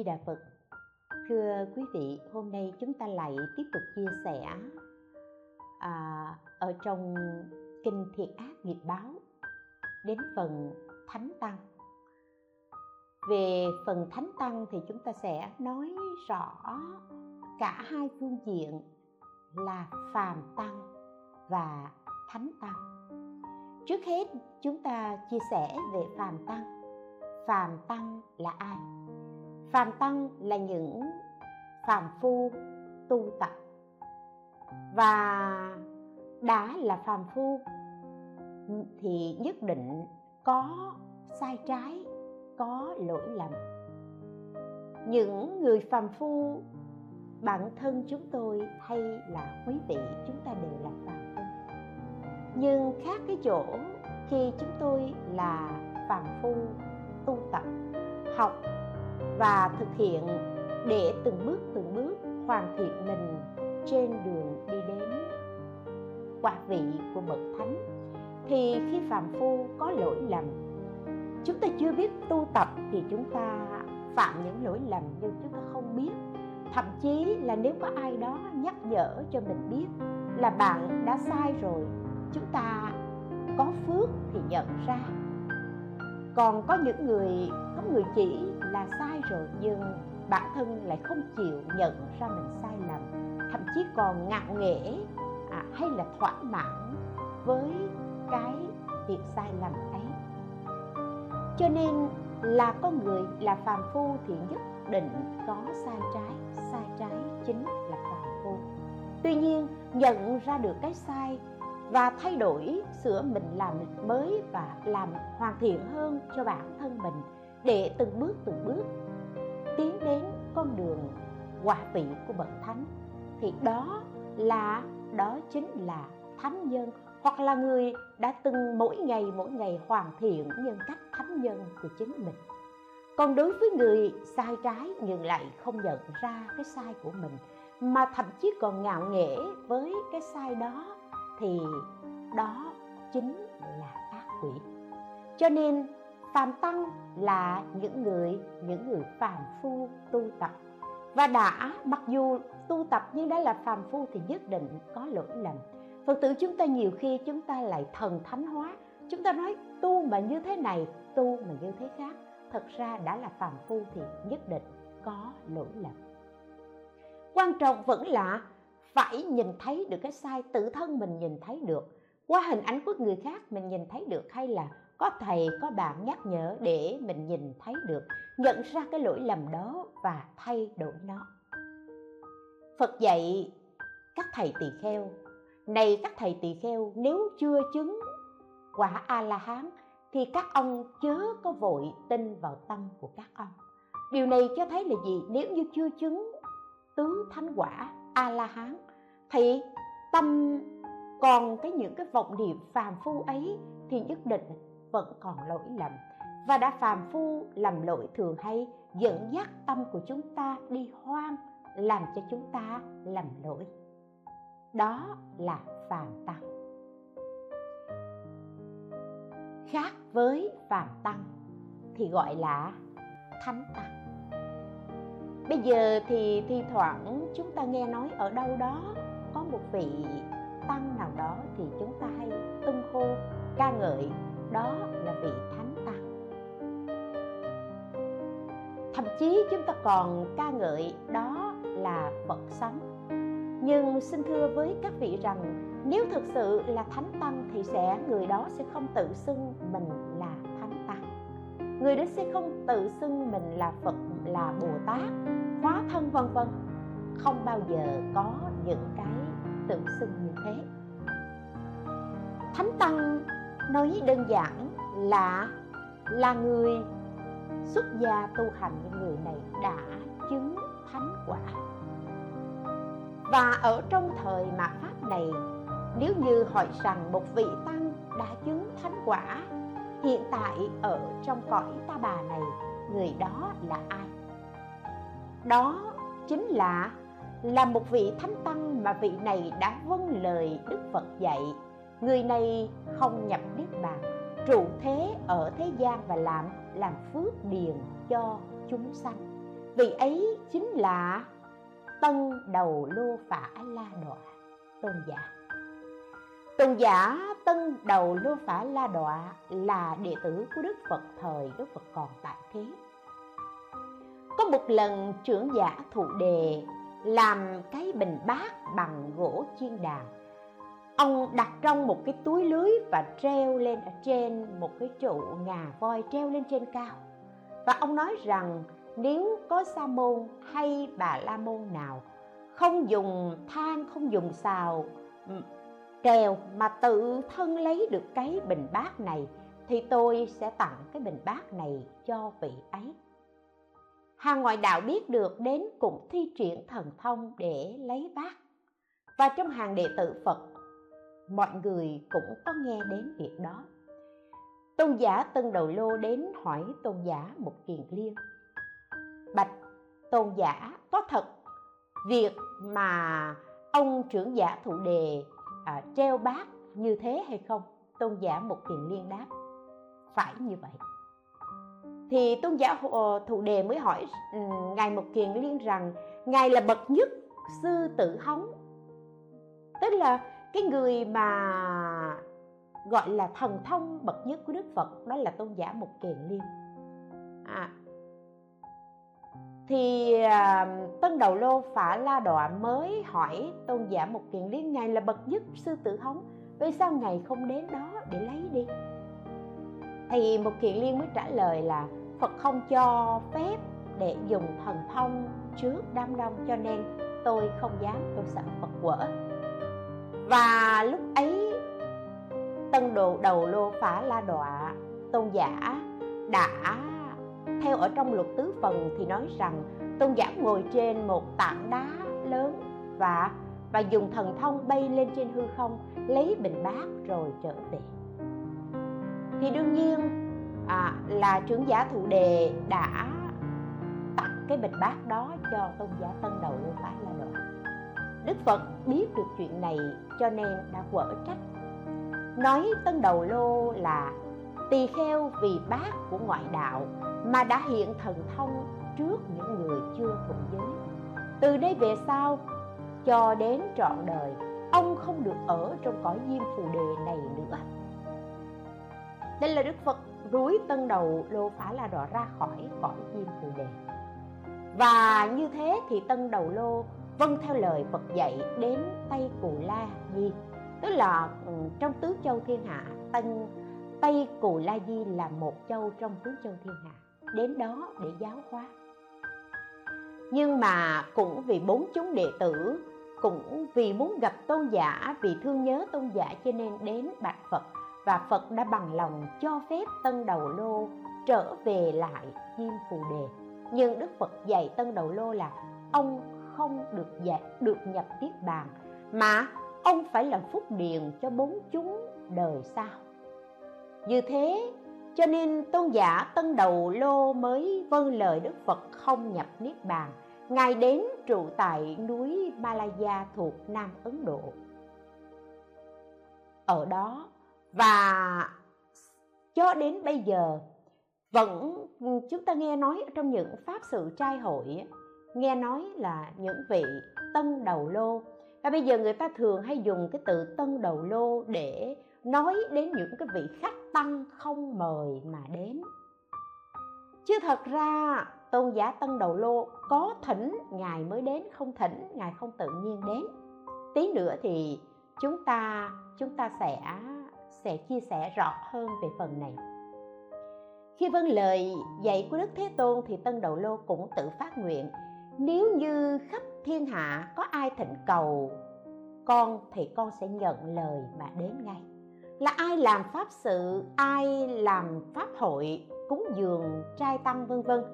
di đà phật. Thưa quý vị hôm nay chúng ta lại tiếp tục chia sẻ à, ở trong kinh thiệt ác nghiệp báo đến phần thánh tăng. Về phần thánh tăng thì chúng ta sẽ nói rõ cả hai phương diện là phàm tăng và thánh tăng. Trước hết chúng ta chia sẻ về phàm tăng. Phàm tăng là ai? Phàm tăng là những phàm phu tu tập. Và đã là phàm phu, thì nhất định có sai trái, có lỗi lầm. Những người phàm phu, bản thân chúng tôi hay là quý vị, chúng ta đều là phàm phu. Nhưng khác cái chỗ khi chúng tôi là phàm phu tu tập, học và thực hiện để từng bước từng bước hoàn thiện mình trên đường đi đến quả vị của bậc thánh. Thì khi phàm phu có lỗi lầm, chúng ta chưa biết tu tập thì chúng ta phạm những lỗi lầm nhưng chúng ta không biết. Thậm chí là nếu có ai đó nhắc nhở cho mình biết là bạn đã sai rồi, chúng ta có phước thì nhận ra còn có những người có người chỉ là sai rồi nhưng bản thân lại không chịu nhận ra mình sai lầm. Thậm chí còn ngạo nghễ à, hay là thỏa mãn với cái việc sai lầm ấy. Cho nên là con người là phàm phu thì nhất định có sai trái sai trái chính là phàm phu. Tuy nhiên nhận ra được cái sai và thay đổi sửa mình làm mới và làm hoàn thiện hơn cho bản thân mình để từng bước từng bước tiến đến con đường quả vị của bậc thánh. Thì đó là, đó chính là thánh nhân hoặc là người đã từng mỗi ngày mỗi ngày hoàn thiện nhân cách thánh nhân của chính mình. Còn đối với người sai trái nhưng lại không nhận ra cái sai của mình, mà thậm chí còn ngạo nghễ với cái sai đó thì đó chính là ác quỷ. Cho nên, phàm tăng là những người những người phàm phu tu tập. Và đã, mặc dù tu tập nhưng đã là phàm phu thì nhất định có lỗi lầm. Phật tử chúng ta nhiều khi chúng ta lại thần thánh hóa. Chúng ta nói tu mà như thế này, tu mà như thế khác. Thật ra đã là phàm phu thì nhất định có lỗi lầm. Quan trọng vẫn là phải nhìn thấy được cái sai, tự thân mình nhìn thấy được. Qua hình ảnh của người khác mình nhìn thấy được, hay là có thầy, có bạn nhắc nhở để mình nhìn thấy được, nhận ra cái lỗi lầm đó và thay đổi nó. Phật dạy các thầy tỳ kheo, này các thầy tỳ kheo, nếu chưa chứng quả a la hán thì các ông chớ có vội tin vào tâm của các ông. Điều này cho thấy là gì? Nếu như chưa chứng tứ thánh quả a la hán. Thì tâm còn cái những cái vọng niệm phàm phu ấy thì nhất định vẫn còn lỗi lầm. Và đã phàm phu lầm lỗi thường hay, dẫn dắt tâm của chúng ta đi hoang, làm cho chúng ta lầm lỗi. Đó là phàm tăng. Khác với phàm tăng thì gọi là thánh tăng bây giờ thì thi thoảng chúng ta nghe nói ở đâu đó có một vị tăng nào đó thì chúng ta hay tung hô ca ngợi, đó là vị thánh tăng. Thậm chí chúng ta còn ca ngợi đó là phật sống. Nhưng xin thưa với các vị rằng, nếu thực sự là thánh tăng thì sẽ, người đó sẽ không tự xưng mình là thánh tăng. Người đó sẽ không tự xưng mình là phật, là bồ tát hóa thân vân vân. Không bao giờ có những cái tự xưng như thế. Thánh tăng nói đơn giản là là người xuất gia tu hành những người này đã chứng thánh quả. Và ở trong thời mạt pháp này, nếu như hỏi rằng một vị tăng đã chứng thánh quả, hiện tại ở trong cõi ta bà này, người đó là ai? Đó chính là là một vị thánh tăng mà vị này đã vâng lời đức phật dạy. Người này không nhập niết bàn, trụ thế ở thế gian và làm làm phước điền cho chúng sanh. Vị ấy chính là tân đầu lô phả la đọa, tôn giả. Tôn giả tân đầu lô phả la đọa là đệ tử của đức phật thời đức phật còn tại thế có một lần trưởng giả thụ đề, làm cái bình bát bằng gỗ chiên đàn ông đặt trong một cái túi lưới và treo lên ở trên một cái trụ ngà voi treo lên trên cao. Và ông nói rằng, nếu có sa môn hay bà la môn nào không dùng than, không dùng xào ừ, treo mà tự thân lấy được cái bình bát này, thì tôi sẽ tặng cái bình bát này cho vị ấy hàng ngoại đạo biết được đến cũng thi triển thần thông để lấy bát. Và trong hàng đệ tử phật mọi người cũng có nghe đến việc đó. Tôn giả tân đầu lô đến hỏi tôn giả một kiền liên bạch tôn giả có thật việc mà ông trưởng giả thụ đề à, treo bát như thế hay không? Tôn giả một kiền liên đáp phải như vậy thì tôn giả ờ, thụ đề mới hỏi ừ, ngài mục kiền liên rằng ngài là bậc nhất sư tử hóng. Tức là cái người mà gọi là thần thông bậc nhất của đức phật đó là tôn giả mục kiền liên. À, thì à, tân đầu lô phả la đọa mới hỏi tôn giả một kiền liên ngài là bậc nhất sư tử hóng vì sao ngài không đến đó để lấy đi? Thì một kiền liên mới trả lời là phật không cho phép để dùng thần thông trước đám đông, cho nên tôi không dám, tôi sợ phật quở. Và lúc ấy, tân đồ đầu lô phả la đọa tôn giả đã theo ở trong luật tứ phần thì nói rằng tôn giả ngồi trên một tảng đá lớn và và dùng thần thông bay lên trên hư không, lấy bình bát rồi trở về. Thì đương nhiên à, là trưởng giả thụ đề đã tặng cái bình bát đó cho tôn giả tân đầu lô phá la đoạn đức phật biết được chuyện này cho nên đã quở trách. Nói tân đầu lô là tỳ kheo vì bát của ngoại đạo mà đã hiện thần thông trước những người chưa thuận giới. Từ đây về sau cho đến trọn đời ông không được ở trong cõi diêm phù đề này nữa. Đây là đức phật rúi tân đầu lô phá la đỏ ra khỏi cõi diêm phù đề. Và như thế thì tân đầu lô vâng theo lời phật dạy đến tây cù la di. Tức là ừ, trong tứ châu thiên hạ, tân tây cù la di là một châu trong tứ châu thiên hạ, đến đó để giáo hóa. Nhưng mà cũng vì bốn chúng đệ tử, cũng vì muốn gặp tôn giả, vì thương nhớ tôn giả cho nên đến bạch phật và phật đã bằng lòng cho phép tân đầu lô trở về lại diêm phù đề. Nhưng đức phật dạy tân đầu lô là ông không được dạy, được nhập Niết bàn, mà ông phải làm phúc điền cho bốn chúng đời sau. Như thế, cho nên tôn giả tân đầu lô mới vâng lời đức phật không nhập niết bàn. Ngài đến trụ tại núi malaya thuộc nam ấn độ. Ở đó và cho đến bây giờ, vẫn chúng ta nghe nói trong những pháp sự trai hội nghe nói là những vị tân đầu lô. Và bây giờ người ta thường hay dùng cái từ tân đầu lô để nói đến những cái vị khách tăng không mời mà đến. Chứ thật ra, tôn giả tân đầu lô có thỉnh ngài mới đến, không thỉnh ngài không tự nhiên đến. Tí nữa thì chúng ta chúng ta sẽ sẽ chia sẻ rõ hơn về phần này. Khi vâng lời dạy của đức thế tôn thì tân đầu lô cũng tự phát nguyện, nếu như khắp thiên hạ có ai thịnh cầu, con thì con sẽ nhận lời mà đến ngay. Là ai làm pháp sự, ai làm pháp hội, cúng dường, trai tăng, vân vân.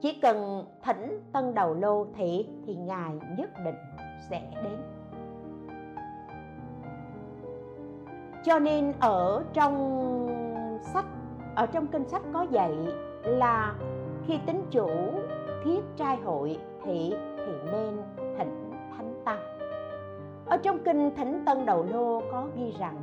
Chỉ cần thỉnh tân đầu lô thị thì ngài nhất định sẽ đến. Cho nên ở trong sách, ở trong kinh sách có dạy là khi tính chủ thiết trai hội thì thì nên thỉnh thánh tăng. Ở trong kinh thỉnh tân đầu lô có ghi rằng,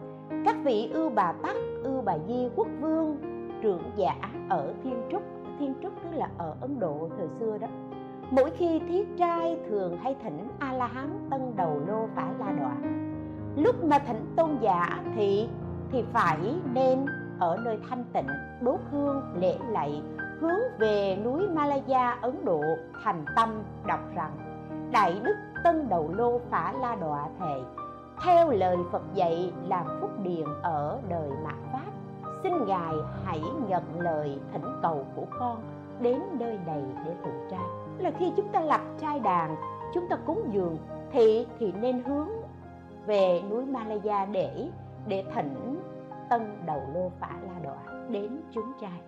các vị ưu bà tắc ưu bà di quốc vương, trưởng giả ở thiên trúc thiên trúc tức là ở ấn độ thời xưa đó, mỗi khi thiết trai thường hay thỉnh a la hán tân đầu lô phải la đoạn lúc mà thỉnh tôn giả thì thì phải nên ở nơi thanh tịnh, đốt hương, lễ lạy, hướng về núi Malaya, Ấn Độ, thành tâm đọc rằng, Đại Đức Tân Đầu Lô Phả La Đọa Thệ, theo lời Phật dạy làm phúc điền ở đời mạt Pháp, xin Ngài hãy nhận lời thỉnh cầu của con đến nơi này để tụ trai. Là khi chúng ta lập trai đàn, chúng ta cúng dường, thì thì nên hướng về núi Malaya để để thỉnh tân đầu lô phả la đọa đến chứng trai.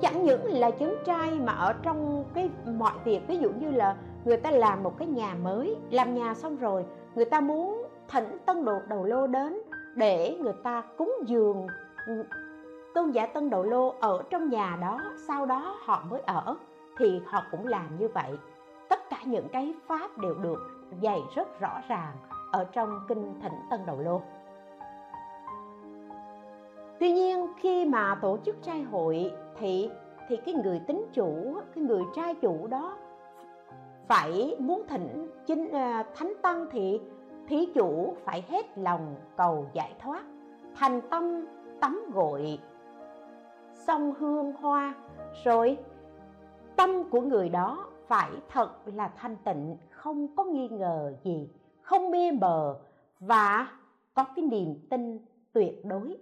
Chẳng những là chứng trai mà ở trong cái mọi việc, ví dụ như là người ta làm một cái nhà mới, làm nhà xong rồi, người ta muốn thỉnh tân đồ, đầu lô đến để người ta cúng dường tôn giả tân đầu lô ở trong nhà đó, sau đó họ mới ở, thì họ cũng làm như vậy. Tất cả những cái pháp đều được dạy rất rõ ràng ở trong kinh thỉnh tân đầu lô. Tuy nhiên, khi mà tổ chức trai hội thì thì cái người tính chủ, cái người trai chủ đó phải muốn thỉnh chính ờ, thánh tăng thì thí chủ phải hết lòng cầu giải thoát, thành tâm tắm gội xong hương hoa. Rồi, tâm của người đó phải thật là thanh tịnh, không có nghi ngờ gì không mê bờ và có cái niềm tin tuyệt đối.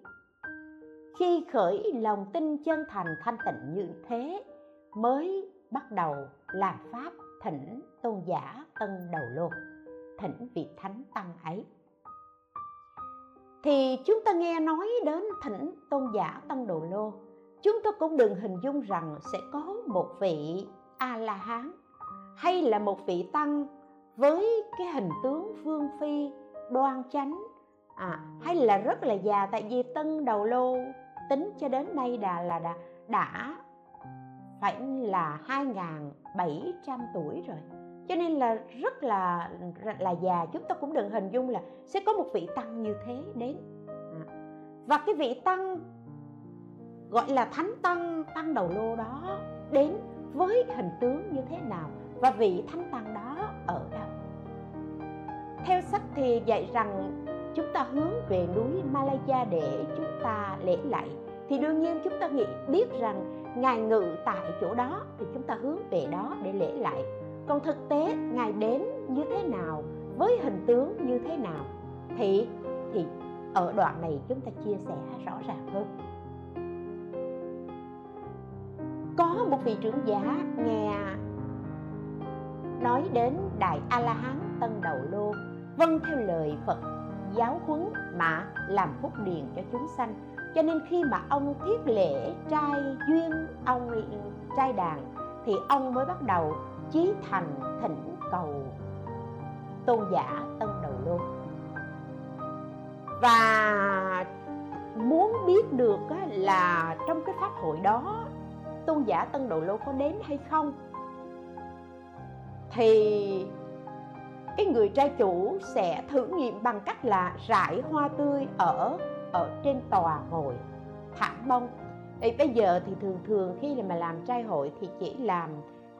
Khi khởi lòng tin chân thành thanh tịnh như thế, mới bắt đầu làm pháp thỉnh tôn giả tân đầu lô, thỉnh vị thánh tăng ấy. Thì chúng ta nghe nói đến thỉnh tôn giả tân đồ lô, chúng ta cũng đừng hình dung rằng sẽ có một vị a la hán hay là một vị tăng với cái hình tướng vương phi đoan chánh. À, hay là rất là già tại vì tân đầu lô tính cho đến nay đã là đã, đã phải là 2.700 tuổi rồi. Cho nên là rất là là già. Chúng ta cũng đừng hình dung là sẽ có một vị tăng như thế đến. À. và cái vị tăng gọi là thánh tăng tăng đầu lô đó đến với hình tướng như thế nào? Và vị thánh tăng đó ở đâu? Theo sách thì dạy rằng chúng ta hướng về núi Malaya để chúng ta lễ lạy thì đương nhiên chúng ta nghĩ, biết rằng ngài ngự tại chỗ đó thì chúng ta hướng về đó để lễ lạy còn thực tế, ngài đến như thế nào, với hình tướng như thế nào, thì thì ở đoạn này chúng ta chia sẻ rõ ràng hơn. Có một vị trưởng giả nghe nói đến đại a la hán tân đầu lô vâng theo lời phật giáo huấn mà làm phúc điền cho chúng sanh. Cho nên khi mà ông thiết lễ trai duyên, ông, trai đàn, thì ông mới bắt đầu chí thành thỉnh cầu tôn giả tân đầu luôn và muốn biết được là trong cái pháp hội đó, tôn giả tân độ lô có đến hay không, thì cái người trai chủ sẽ thử nghiệm bằng cách là rải hoa tươi ở ở trên tòa hội thảm bông. Thì bây giờ thì thường thường khi mà làm trai hội thì chỉ làm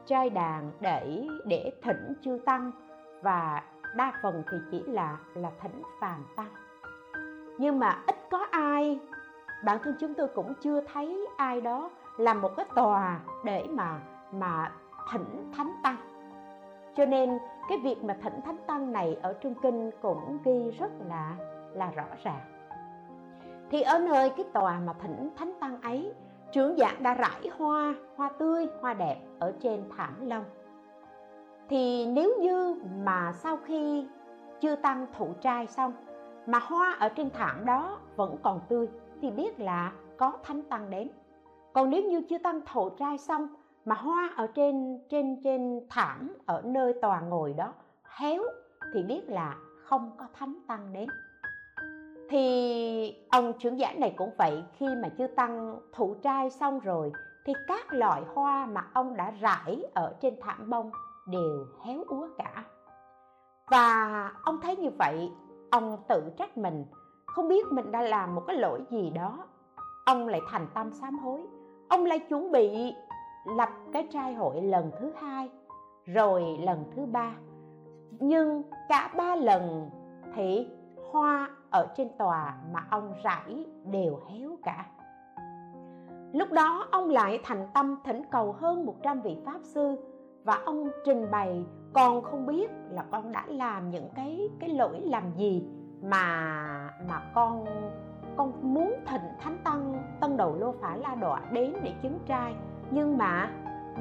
trai đàn để để thỉnh chư tăng và đa phần thì chỉ là là thỉnh phàm tăng. Nhưng mà ít có ai, bản thân chúng tôi cũng chưa thấy ai đó làm một cái tòa để mà mà thỉnh thánh tăng. Cho nên cái việc mà thỉnh thánh tăng này ở trong kinh cũng ghi rất là là rõ ràng. Thì ở nơi cái tòa mà thỉnh thánh tăng ấy, trưởng dạng đã rải hoa hoa tươi, hoa đẹp ở trên thảm lông. Thì nếu như mà sau khi chưa tăng thụ trai xong, mà hoa ở trên thảm đó vẫn còn tươi, thì biết là có thánh tăng đến. Còn nếu như chưa tăng thụ trai xong mà hoa ở trên trên trên thảm, ở nơi tòa ngồi đó, héo, thì biết là không có thánh tăng đến. Thì ông trưởng giả này cũng vậy, khi mà chưa tăng thụ trai xong rồi, thì các loại hoa mà ông đã rải ở trên thảm bông đều héo úa cả. Và ông thấy như vậy, ông tự trách mình, không biết mình đã làm một cái lỗi gì đó. Ông lại thành tâm sám hối. Ông lại chuẩn bị lập cái trai hội lần thứ hai, rồi lần thứ ba. Nhưng cả ba lần thì hoa ở trên tòa mà ông rải đều héo cả. Lúc đó ông lại thành tâm thỉnh cầu hơn 100 vị pháp sư và ông trình bày, con không biết là con đã làm những cái cái lỗi làm gì mà mà con con muốn thịnh thánh tăng, tân đầu lô phả la đọa đến để chứng trai nhưng mà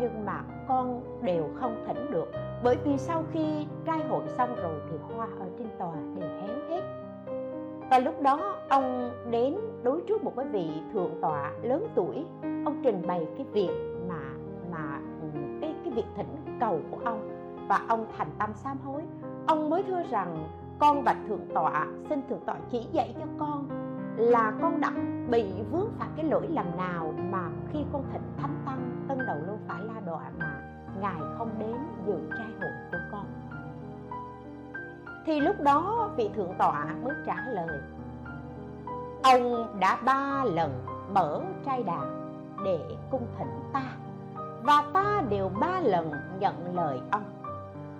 nhưng mà con đều không thỉnh được. Bởi vì sau khi trai hội xong rồi thì hoa ở trên tòa đều héo hết. Và lúc đó ông đến đối trước một cái vị thượng tọa lớn tuổi. Ông trình bày cái việc mà mà, cái cái việc thỉnh cầu của ông. Và ông thành tâm sám hối. Ông mới thưa rằng con bạch thượng tọa xin thượng tọa chỉ dạy cho con là con đã bị vướng phải cái lỗi lầm nào mà khi con thịnh thánh tăng tân đầu luôn phải la đọa mà ngài không đến dự trai hội của con. Thì lúc đó vị thượng tọa mới trả lời, ông đã ba lần mở trai đà để cung thỉnh ta, và ta đều ba lần nhận lời ông.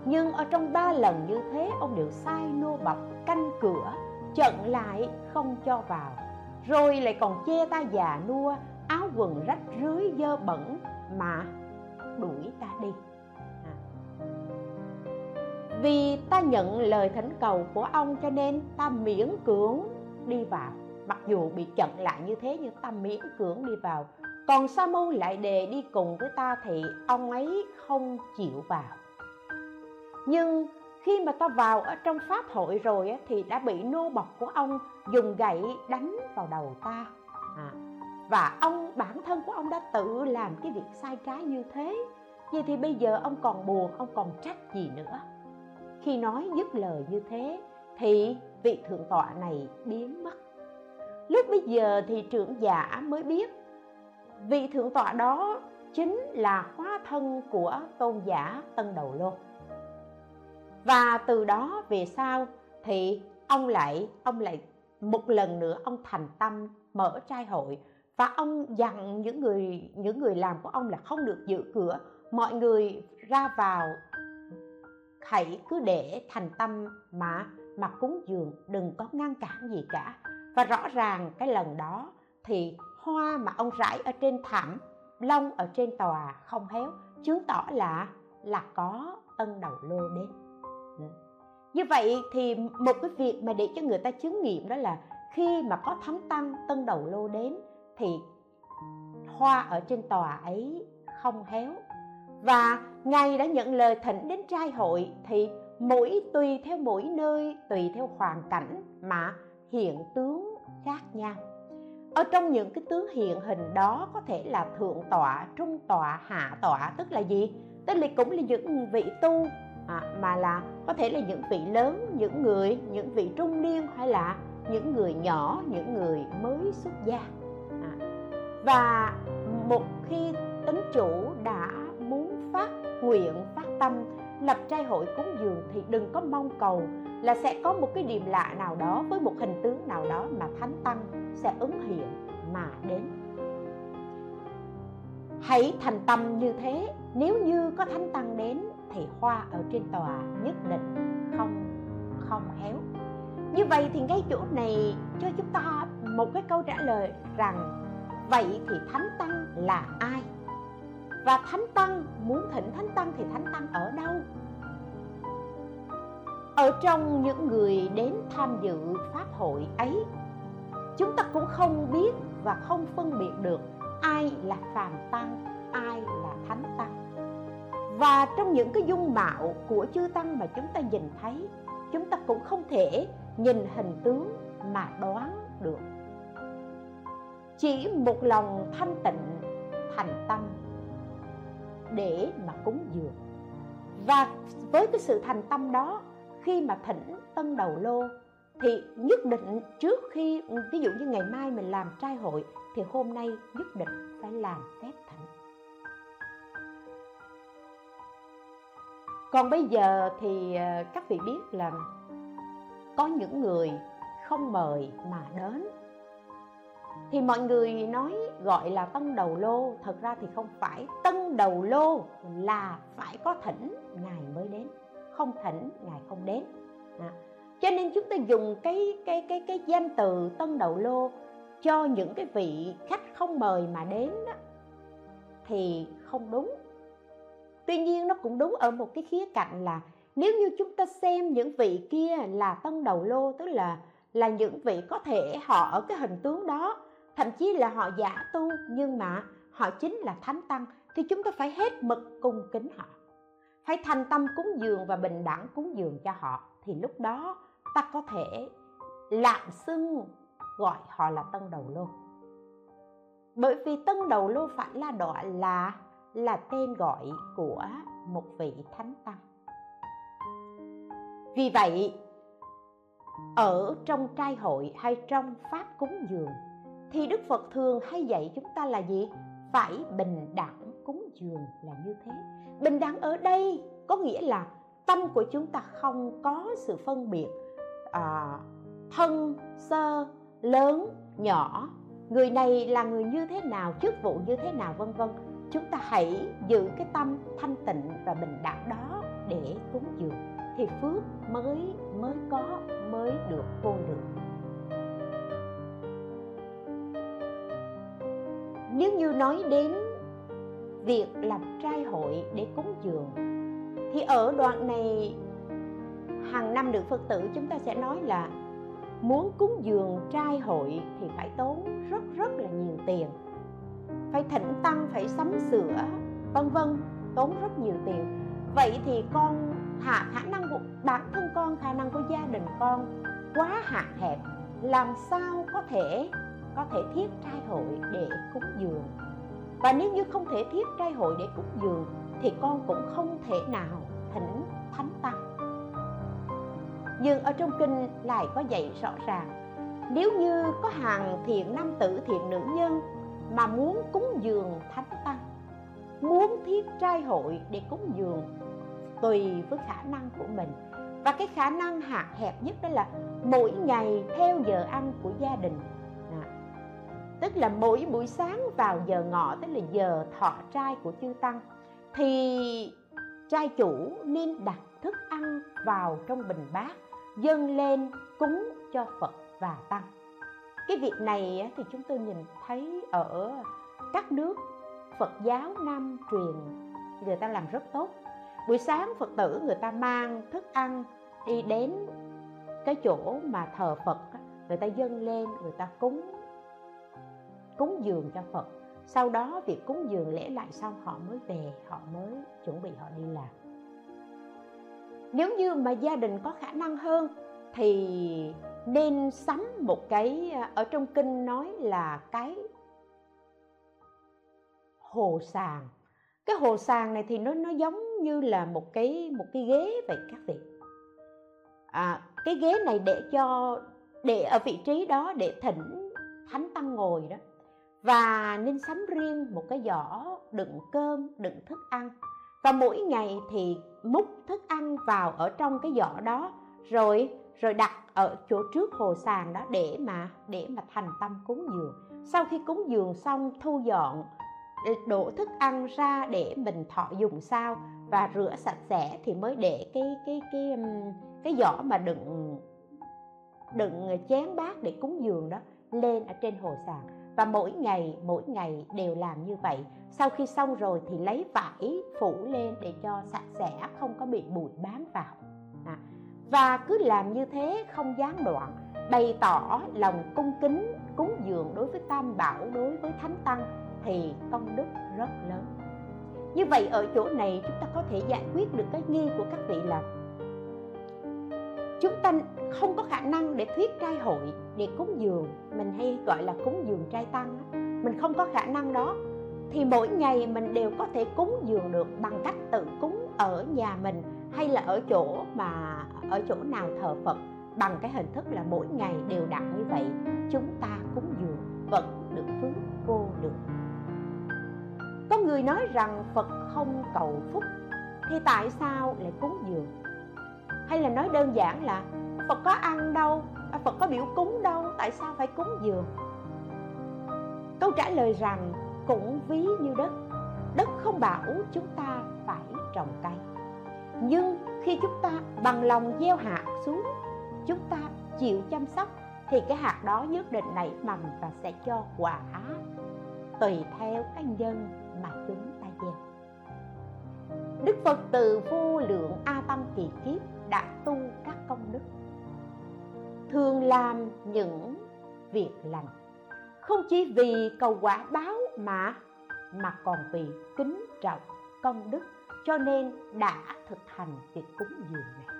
Nhưng ở trong ba lần như thế, ông đều sai nô bọc canh cửa chận lại, không cho vào. Rồi lại còn che ta già nua, áo quần rách rưới dơ bẩn mà đuổi ta đi. À. vì ta nhận lời thỉnh cầu của ông cho nên ta miễn cưỡng đi vào. Mặc dù bị chặn lại như thế nhưng ta miễn cưỡng đi vào. Còn sa môn lại đề đi cùng với ta thì ông ấy không chịu vào. Nhưng khi mà ta vào ở trong pháp hội rồi thì đã bị nô bọc của ông dùng gậy đánh vào đầu ta. À, và ông bản thân của ông đã tự làm cái việc sai trái như thế. Vậy thì bây giờ ông còn buồn ông còn trách gì nữa? Khi nói dứt lời như thế thì vị thượng tọa này biến mất. Lúc bây giờ thì trưởng giả mới biết vị thượng tọa đó chính là hóa thân của tôn giả tân đầu lô và từ đó về sau thì ông lại ông lại một lần nữa ông thành tâm mở trai hội. Và ông dặn những người những người làm của ông là không được giữ cửa. Mọi người ra vào, hãy cứ để thành tâm mà mà cúng dường, đừng có ngăn cản gì cả. Và rõ ràng cái lần đó thì hoa mà ông rải ở trên thảm, lông ở trên tòa không héo, chứng tỏ là là có ân đầu lô đến như vậy thì một cái việc mà để cho người ta chứng nghiệm đó là khi mà có thánh tăng tân đầu lô đến thì hoa ở trên tòa ấy không héo. Và ngài đã nhận lời thỉnh đến trai hội thì mỗi tùy theo mỗi nơi, tùy theo hoàn cảnh mà hiện tướng khác nhau. Ở trong những cái tướng hiện hình đó có thể là thượng tọa, trung tọa, hạ tọa tức là gì? Tức là cũng là những vị tu à, mà là có thể là những vị lớn những người những vị trung niên hay là những người nhỏ những người mới xuất gia. À, và một khi tính chủ đã muốn phát nguyện phát tâm lập trai hội cúng dường thì đừng có mong cầu là sẽ có một cái điểm lạ nào đó với một hình tướng nào đó mà thánh tăng sẽ ứng hiện mà đến. Hãy thành tâm như thế. Nếu như có thánh tăng đến thì hoa ở trên tòa nhất định không không héo như vậy thì ngay chỗ này cho chúng ta một cái câu trả lời rằng, vậy thì thánh tăng là ai? Và thánh tăng muốn thỉnh thánh tăng thì thánh tăng ở đâu? Ở trong những người đến tham dự pháp hội ấy, chúng ta cũng không biết và không phân biệt được ai là phàm tăng, ai là thánh tăng và trong những cái dung mạo của chư tăng mà chúng ta nhìn thấy, chúng ta cũng không thể nhìn hình tướng mà đoán được. Chỉ một lòng thanh tịnh, thành tâm để mà cúng dường. Và với cái sự thành tâm đó, khi mà thỉnh tân đầu lô, thì nhất định trước khi, ví dụ như ngày mai mình làm trai hội, thì hôm nay nhất định phải làm phép. Còn bây giờ thì ờ, các vị biết là có những người không mời mà đến. Thì mọi người nói gọi là tân đầu lô thật ra thì không phải. Tân đầu lô là phải có thỉnh ngài mới đến. Không thỉnh ngài không đến. À. cho nên chúng ta dùng cái cái cái cái danh từ tân đầu lô cho những cái vị khách không mời mà đến đó, thì không đúng tuy nhiên nó cũng đúng ở một cái khía cạnh là nếu như chúng ta xem những vị kia là tân đầu lô, tức là là những vị có thể họ ở cái hình tướng đó, thậm chí là họ giả tu, nhưng mà họ chính là thánh tăng, thì chúng ta phải hết mực cung kính họ. Phải thành tâm cúng dường và bình đẳng cúng dường cho họ, thì lúc đó ta có thể lạm xưng gọi họ là tân đầu lô. Bởi vì tân đầu lô phải là đọa là là tên gọi của một vị thánh tăng. Vì vậy ở trong trai hội hay trong pháp cúng dường thì đức phật thường hay dạy chúng ta là gì? Phải bình đẳng cúng dường là như thế. Bình đẳng ở đây có nghĩa là tâm của chúng ta không có sự phân biệt à, thân sơ lớn nhỏ người này là người như thế nào chức vụ như thế nào vân vân chúng ta hãy giữ cái tâm thanh tịnh và bình đẳng đó để cúng dường, thì phước mới mới có, mới được vô lượng. Nếu như nói đến việc làm trai hội để cúng dường, thì ở đoạn này, hàng năm được phật tử chúng ta sẽ nói là muốn cúng dường trai hội thì phải tốn rất rất là nhiều tiền phải thỉnh tăng phải sắm sửa, vân vân, tốn rất nhiều tiền. Vậy thì con hạ, khả năng của bản thân con, khả năng của gia đình con quá hạn hẹp, làm sao có thể có thể thiết trai hội để cúng dường? Và nếu như không thể thiết trai hội để cúng dường, thì con cũng không thể nào thỉnh thánh tăng. Nhưng ở trong kinh lại có dạy rõ ràng, nếu như có hàng thiện nam tử, thiện nữ nhân mà muốn cúng dường thánh tăng muốn thiết trai hội để cúng dường tùy với khả năng của mình. Và cái khả năng hạn hẹp nhất đó là mỗi ngày theo giờ ăn của gia đình. À, tức là mỗi buổi sáng vào giờ ngọ tức là giờ thọ trai của chư tăng thì trai chủ nên đặt thức ăn vào trong bình bát dâng lên cúng cho phật và tăng cái việc này thì chúng tôi nhìn thấy ở các nước phật giáo nam truyền, người ta làm rất tốt. Buổi sáng phật tử người ta mang thức ăn đi đến cái chỗ mà thờ phật người ta dâng lên, người ta cúng cúng dường cho phật. Sau đó việc cúng dường lễ lại xong, họ mới về, họ mới chuẩn bị họ đi làm. Nếu như mà gia đình có khả năng hơn, thì nên sắm một cái à, ở trong kinh nói là cái hồ sàng. Cái hồ sàng này thì nó nó giống như là một cái một cái ghế vậy các vị. À, cái ghế này để cho để ở vị trí đó để thỉnh thánh tăng ngồi đó. Và nên sắm riêng một cái giỏ đựng cơm đựng thức ăn. Và mỗi ngày thì múc thức ăn vào ở trong cái giỏ đó rồi rồi đặt ở chỗ trước hồ sàn đó để mà để mà thành tâm cúng dường. Sau khi cúng dường xong, thu dọn ờ, đổ thức ăn ra để mình thọ dùng sao và rửa sạch sẽ thì mới để cái cái cái cái giỏ mà đựng đựng chén bát để cúng dường đó lên ở trên hồ sàn. Và mỗi ngày mỗi ngày đều làm như vậy. Sau khi xong rồi thì lấy vải phủ lên để cho sạch sẽ, không có bị bụi bám vào. À và cứ làm như thế không gián đoạn, bày tỏ lòng cung kính, cúng dường đối với tam bảo, đối với thánh tăng thì công đức rất lớn. Như vậy ở chỗ này chúng ta có thể giải quyết được cái nghi của các vị là chúng ta không có khả năng để thuyết trai hội, để cúng dường. Mình hay gọi là cúng dường trai tăng mình không có khả năng đó. Thì mỗi ngày mình đều có thể cúng dường được bằng cách tự cúng ở nhà mình hay là ở chỗ mà, ở chỗ nào thờ phật, bằng cái hình thức là mỗi ngày đều đặn như vậy, chúng ta cúng dường vẫn được phước vô lượng. Có người nói rằng phật không cầu phúc, thì tại sao lại cúng dường? Hay là nói đơn giản là phật có ăn đâu à, phật có biểu cúng đâu, tại sao phải cúng dường? Câu trả lời rằng cũng ví như đất đất không bảo chúng ta phải trồng cây nhưng khi chúng ta bằng lòng gieo hạt xuống, chúng ta chịu chăm sóc, thì cái hạt đó nhất định nảy mầm và sẽ cho quả tùy theo cái nhân mà chúng ta gieo. Đức phật từ vô lượng a tâm kỳ kiếp đã tu các công đức, thường làm những việc lành, không chỉ vì cầu quả báo mà mà còn vì kính trọng công đức cho nên đã thực hành việc cúng dường này.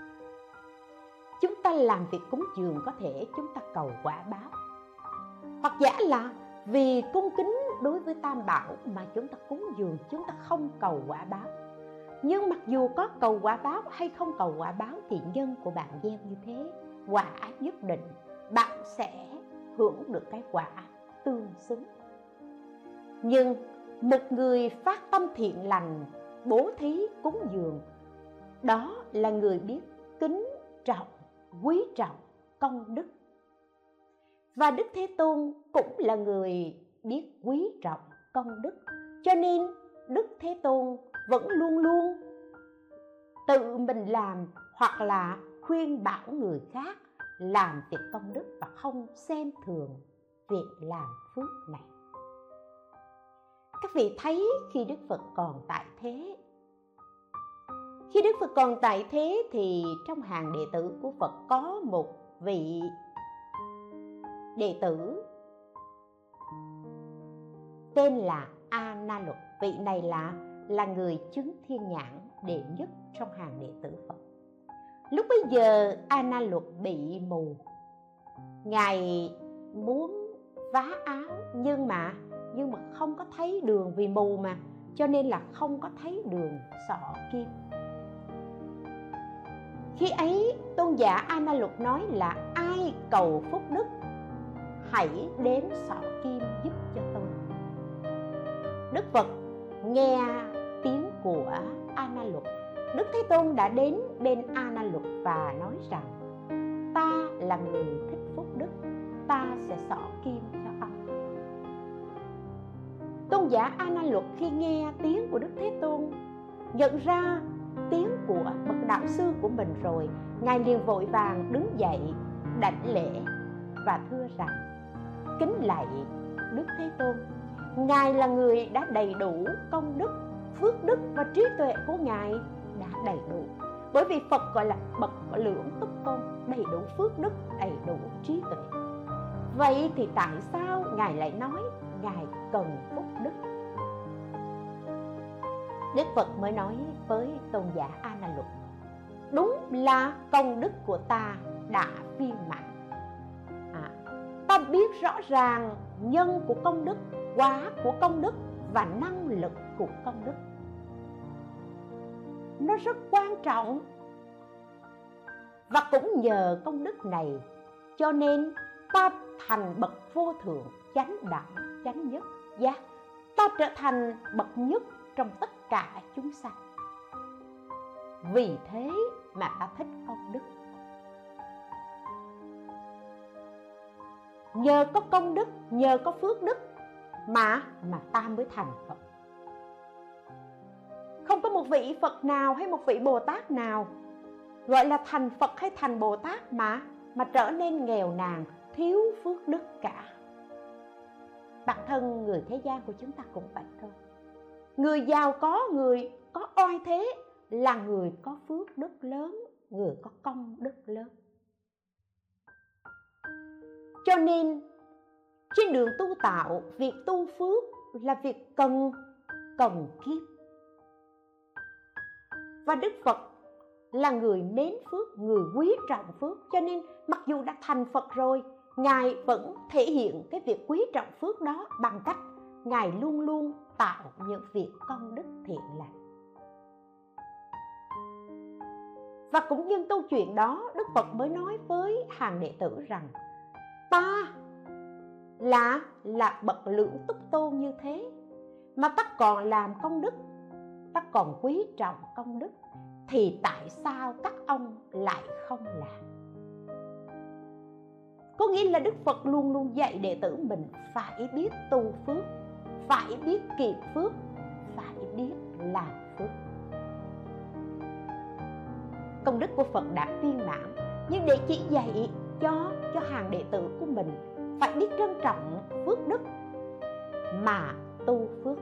Chúng ta làm việc cúng dường có thể chúng ta cầu quả báo. Hoặc giả là vì cung kính đối với tam bảo mà chúng ta cúng dường, chúng ta không cầu quả báo. Nhưng mặc dù có cầu quả báo hay không cầu quả báo thì nhân của bạn gieo như thế, quả nhất định, bạn sẽ hưởng được cái quả tương xứng. Nhưng một người phát tâm thiện lành bố thí cúng dường. Đó là người biết kính trọng, quý trọng công đức. Và đức thế tôn cũng là người biết quý trọng công đức. Cho nên đức thế tôn vẫn luôn luôn tự mình làm hoặc là khuyên bảo người khác làm việc công đức và không xem thường việc làm phước này các vị thấy khi đức phật còn tại thế. Khi đức phật còn tại thế thì trong hàng đệ tử của phật có một vị đệ tử tên là a na luật vị này là là người chứng thiên nhãn đệ nhất trong hàng đệ tử phật. Lúc bấy giờ a na luật bị mù. Ngài muốn vá áo nhưng mà nhưng mà không có thấy đường vì mù mà, cho nên là không có thấy đường sọ kim. Khi ấy, tôn giả a na luật nói là ai cầu phúc đức, hãy đến sọ kim giúp cho tôi. Đức phật nghe tiếng của a na luật đức thế tôn đã đến bên a na luật và nói rằng, ta là người thích phúc đức, ta sẽ sọ kim tôn giả a na luật khi nghe tiếng của đức thế tôn, nhận ra tiếng của bậc đạo sư của mình rồi, ngài liền vội vàng đứng dậy, đảnh lễ và thưa rằng, kính lạy đức thế tôn, ngài là người đã đầy đủ công đức, phước đức và trí tuệ của ngài đã đầy đủ. Bởi vì phật gọi là bậc lưỡng túc tôn, đầy đủ phước đức, đầy đủ trí tuệ. Vậy thì tại sao ngài lại nói ngài cần phúc đức. Đức phật mới nói với tôn giả a na luật đúng là công đức của ta đã viên mãn. À, ta biết rõ ràng nhân của công đức quá của công đức và năng lực của công đức. Nó rất quan trọng. Và cũng nhờ công đức này cho nên ta thành bậc vô thượng chánh đẳng chánh nhất. Giác ta trở thành bậc nhất trong tất cả chúng sanh. Vì thế mà ta thích công đức. Nhờ có công đức, nhờ có phước đức mà mà ta mới thành phật. Không có một vị phật nào hay một vị bồ tát nào, gọi là thành phật hay thành bồ tát mà mà trở nên nghèo nàn, thiếu phước đức cả bản thân người thế gian của chúng ta cũng vậy thôi. Người giàu có, người có oai thế là người có phước đức lớn, người có công đức lớn. Cho nên, trên đường tu tạo, việc tu phước là việc cần cần kiếp và đức phật là người mến phước, người quý trọng phước. Cho nên, mặc dù đã thành phật rồi ngài vẫn thể hiện cái việc quý trọng phước đó bằng cách ngài luôn luôn tạo những việc công đức thiện lành. Và cũng nhân câu chuyện đó, đức phật mới nói với hàng đệ tử rằng, ta là là bậc lưỡng túc tôn như thế, mà ta còn làm công đức, ta còn quý trọng công đức, thì tại sao các ông lại không làm? Có nghĩa là đức phật luôn luôn dạy đệ tử mình phải biết tu phước, phải biết kiệt phước, phải biết làm phước. Công đức của phật đã viên mãn, nhưng để chỉ dạy cho cho hàng đệ tử của mình phải biết trân trọng phước đức mà tu phước.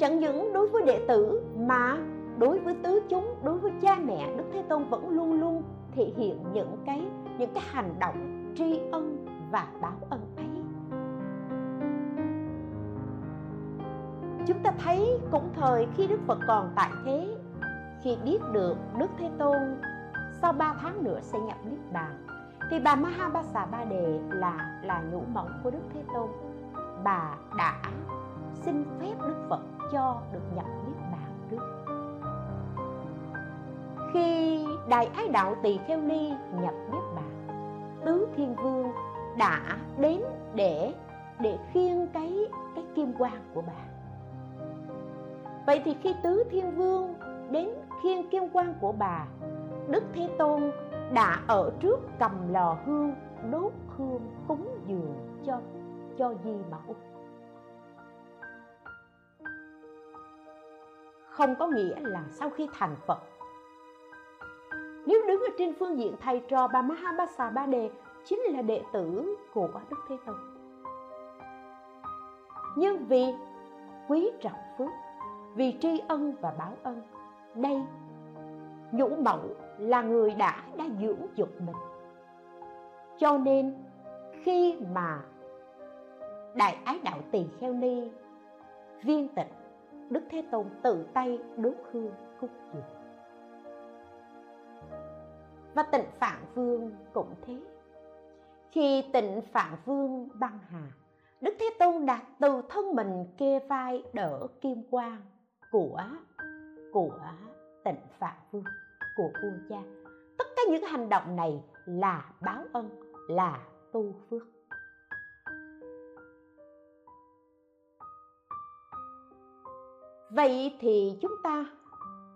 Chẳng những đối với đệ tử mà đối với tứ chúng, đối với cha mẹ, đức thế tôn vẫn luôn luôn thể hiện những cái những cái hành động tri ân và báo ân ấy. Chúng ta thấy cũng thời khi đức phật còn tại thế, khi biết được đức thế tôn, sau 3 tháng nữa sẽ nhập niết bàn, thì bà Mahabasa Ba Đề là là nhũ mẫu của Đức Thế Tôn. Bà đã xin phép Đức Phật cho được nhập niết bàn trước. Khi đại ái đạo tỳ kheo ni nhập niết bàn. Tứ thiên vương đã đến để để khiêng cái cái kim quan của bà. Vậy thì khi tứ thiên vương đến khiêng kim quan của bà, đức thế tôn đã ở trước cầm lò hương, đốt hương cúng dường cho cho di mẫu. Không có nghĩa là sau khi thành phật nếu đứng ở trên phương diện thầy trò bà Mahabasa Ba Đề chính là đệ tử của Đức Thế Tôn. Nhưng vì quý trọng phước, vì tri ân và báo ân, đây nhũ Mậu là người đã đã dưỡng dục mình cho nên khi mà đại ái đạo tỳ kheo ni viên tịch đức thế tôn tự tay đốt hương cúng dường và tịnh phạn vương cũng thế. Khi tịnh phạn vương băng hà, đức thế tôn đã từ thân mình kê vai đỡ kim quang của của tịnh phạn vương, của vua cha tất cả những hành động này là báo ân, là tu phước. Vậy thì chúng ta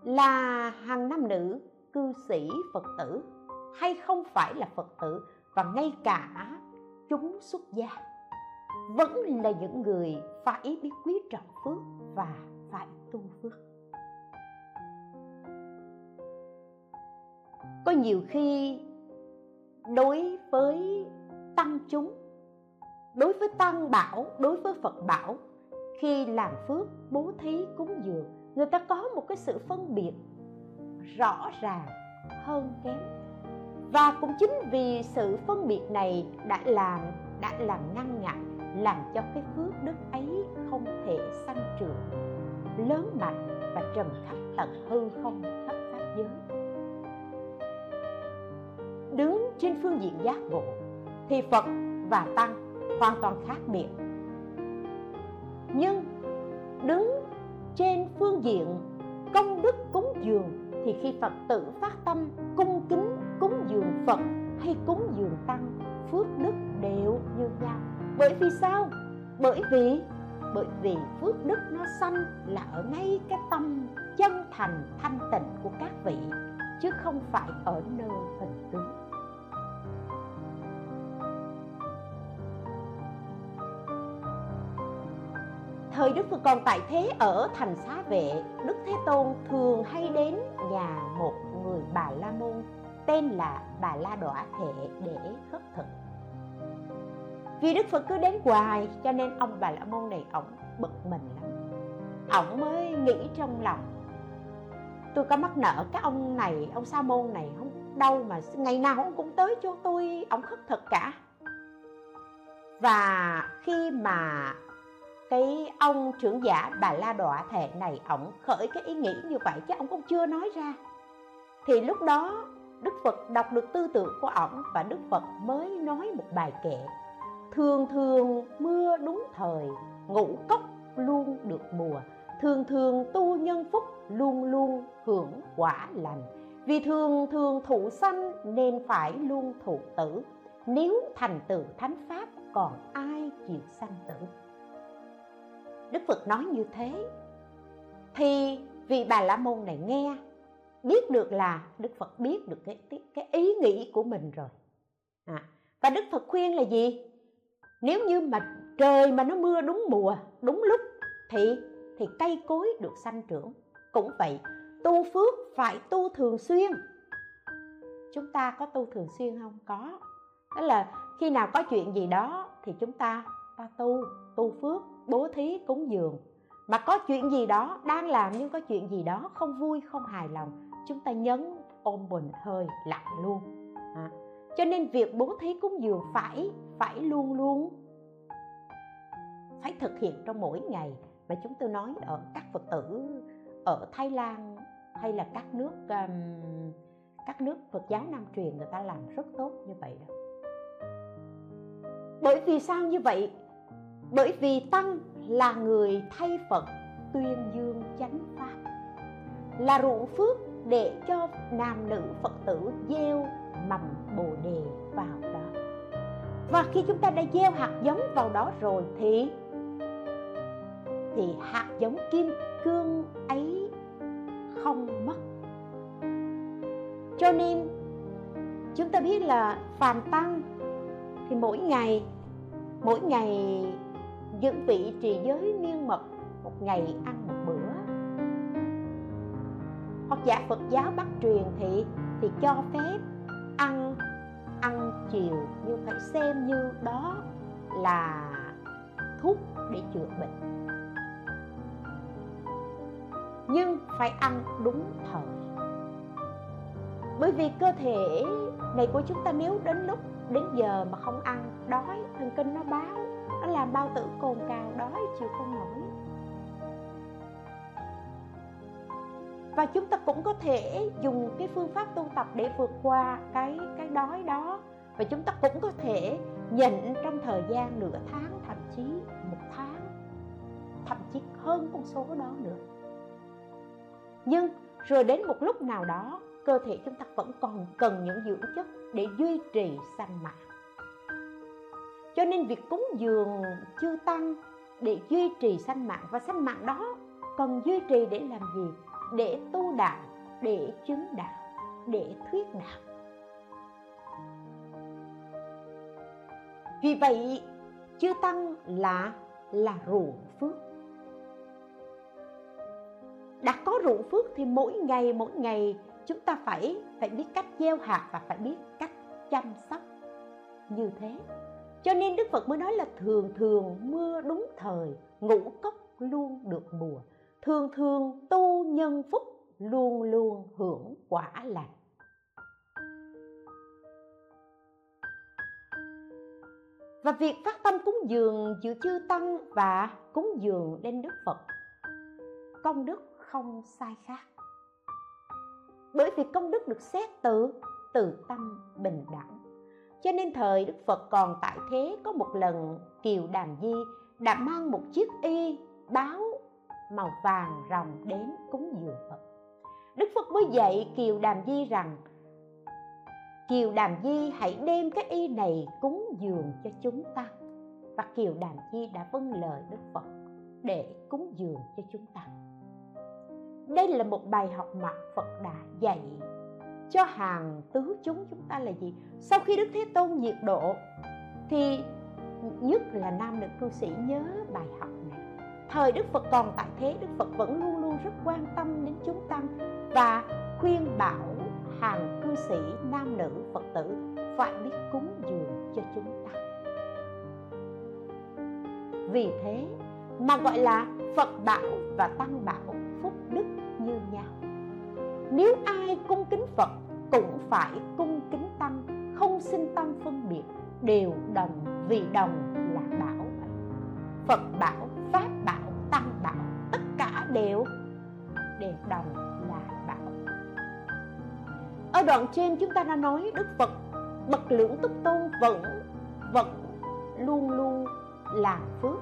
là hàng nam nữ cư sĩ phật tử hay không phải là phật tử, và ngay cả chúng xuất gia vẫn là những người phải biết quý trọng phước và phải tu phước. Có nhiều khi đối với tăng chúng, đối với tăng bảo, đối với phật bảo, khi làm phước bố thí cúng dường, người ta có một cái sự phân biệt rõ ràng, hơn kém. Và cũng chính vì sự phân biệt này đã làm đã làm ngăn ngại làm cho cái phước đức ấy không thể sanh trưởng. Lớn mạnh và trầm khắp tận hư không khắp pháp giới. Đứng trên phương diện giác ngộ, thì phật và tăng hoàn toàn khác biệt. Nhưng đứng trên phương diện công đức cúng dường thì khi phật tử phát tâm, cung kính, cúng dường phật hay cúng dường tăng, phước đức đều như nhau. Bởi vì sao? Bởi vì bởi vì phước đức nó sanh là ở ngay cái tâm chân thành thanh tịnh của các vị, chứ không phải ở nơi hình tướng. Thời đức phật còn tại thế ở thành xá vệ, đức thế tôn thường hay đến nhà một người bà la môn, tên là bà la đọa thệ để khất thực. Vì đức phật cứ đến hoài, cho nên ông bà la môn này ổng bực mình lắm. Ổng mới nghĩ trong lòng, tôi có mắc nợ cái ông này, ông sa môn này không, đâu mà ngày nào ông cũng tới chỗ tôi, ổng khất thực cả. Và khi mà cái ông trưởng giả bà la đọa thệ này, ổng khởi cái ý nghĩ như vậy chứ ông cũng chưa nói ra. Thì lúc đó, đức phật đọc được tư tưởng của ổng và đức phật mới nói một bài kệ. Thường thường mưa đúng thời, ngũ cốc luôn được mùa. Thường thường tu nhân phúc luôn luôn hưởng quả lành. Vì thường thường thụ sanh nên phải luôn thụ tử. Nếu thành tựu thánh pháp, còn ai chịu sanh tử? Đức phật nói như thế. Thì vị bà la môn này nghe biết được là đức phật biết được cái, cái, cái ý nghĩ của mình rồi. À, và đức phật khuyên là gì? Nếu như mà trời mà nó mưa đúng mùa đúng lúc thì thì cây cối được sanh trưởng. Cũng vậy tu phước phải tu thường xuyên. Chúng ta có tu thường xuyên không? Có. Đó là khi nào có chuyện gì đó thì chúng ta ta tu tu phước bố thí cúng dường. Mà có chuyện gì đó đang làm nhưng có chuyện gì đó không vui không hài lòng chúng ta nhấn ôm bình hơi lặng luôn. À. cho nên việc bố thí cúng dường phải phải luôn luôn phải thực hiện trong mỗi ngày. Mà chúng tôi nói ở các phật tử ở thái lan hay là các nước um, các nước phật giáo nam truyền người ta làm rất tốt như vậy đó. Bởi vì sao như vậy? Bởi vì tăng là người thay phật tuyên dương chánh pháp, là ruộng phước để cho nam nữ phật tử gieo mầm bồ đề vào đó. Và khi chúng ta đã gieo hạt giống vào đó rồi thì thì hạt giống kim cương ấy không mất. Cho nên, chúng ta biết là phàm tăng thì mỗi ngày mỗi ngày những vị trì giới miên mật, một ngày ăn một bữa. Hoặc giả Phật giáo bắt truyền thì thì cho phép ăn ăn chiều, nhưng phải xem như đó là thuốc để chữa bệnh. Nhưng phải ăn đúng thời. Bởi vì cơ thể này của chúng ta nếu đến lúc, đến giờ mà không ăn, đói thần kinh nó báo nó làm bao tử cồn cào đói chịu không nổi. Và chúng ta cũng có thể dùng cái phương pháp tu tập để vượt qua cái cái đói đó. Và chúng ta cũng có thể nhịn trong thời gian nửa tháng, thậm chí một tháng, thậm chí hơn con số đó nữa. Nhưng rồi đến một lúc nào đó, cơ thể chúng ta vẫn còn cần những dưỡng chất để duy trì sanh mạng cho nên việc cúng dường chư tăng để duy trì sanh mạng và sanh mạng đó cần duy trì để làm gì? Để tu đạo, để chứng đạo, để thuyết đạo. Vì vậy, chư tăng là là ruộng phước. Đã có ruộng phước thì mỗi ngày mỗi ngày chúng ta phải phải biết cách gieo hạt và phải biết cách chăm sóc. Như thế cho nên đức phật mới nói là thường thường mưa đúng thời, ngũ cốc luôn được mùa. Thường thường tu nhân phúc luôn luôn hưởng quả lành. Và việc phát tâm cúng dường giữa chư tăng và cúng dường lên đức phật, công đức không sai khác. Bởi vì công đức được xét từ từ tâm bình đẳng cho nên thời đức phật còn tại thế có một lần kiều đàm di đã mang một chiếc y báo màu vàng ròng đến cúng dường phật. Đức phật mới dạy kiều đàm di rằng, kiều đàm di hãy đem cái y này cúng dường cho chúng ta. Và kiều đàm di đã vâng lời đức phật để cúng dường cho chúng ta. Đây là một bài học mà phật đã dạy cho hàng tứ chúng chúng ta là gì? Sau khi đức thế tôn nhiệt độ, thì nhất là nam nữ cư sĩ nhớ bài học này. Thời đức phật còn tại thế, đức phật vẫn luôn luôn rất quan tâm đến chúng tăng và khuyên bảo hàng cư sĩ nam nữ phật tử phải biết cúng dường cho chúng ta. Vì thế mà gọi là phật bảo và tăng bảo phúc đức như nhau nếu ai cung kính phật, cũng phải cung kính tăng, không sinh tâm phân biệt, đều đồng vì đồng là bảo phật bảo, pháp bảo, tăng bảo, tất cả đều đều đồng là bảo ở đoạn trên chúng ta đã nói đức phật bậc lưỡng túc tôn vẫn vẫn luôn luôn làm phước.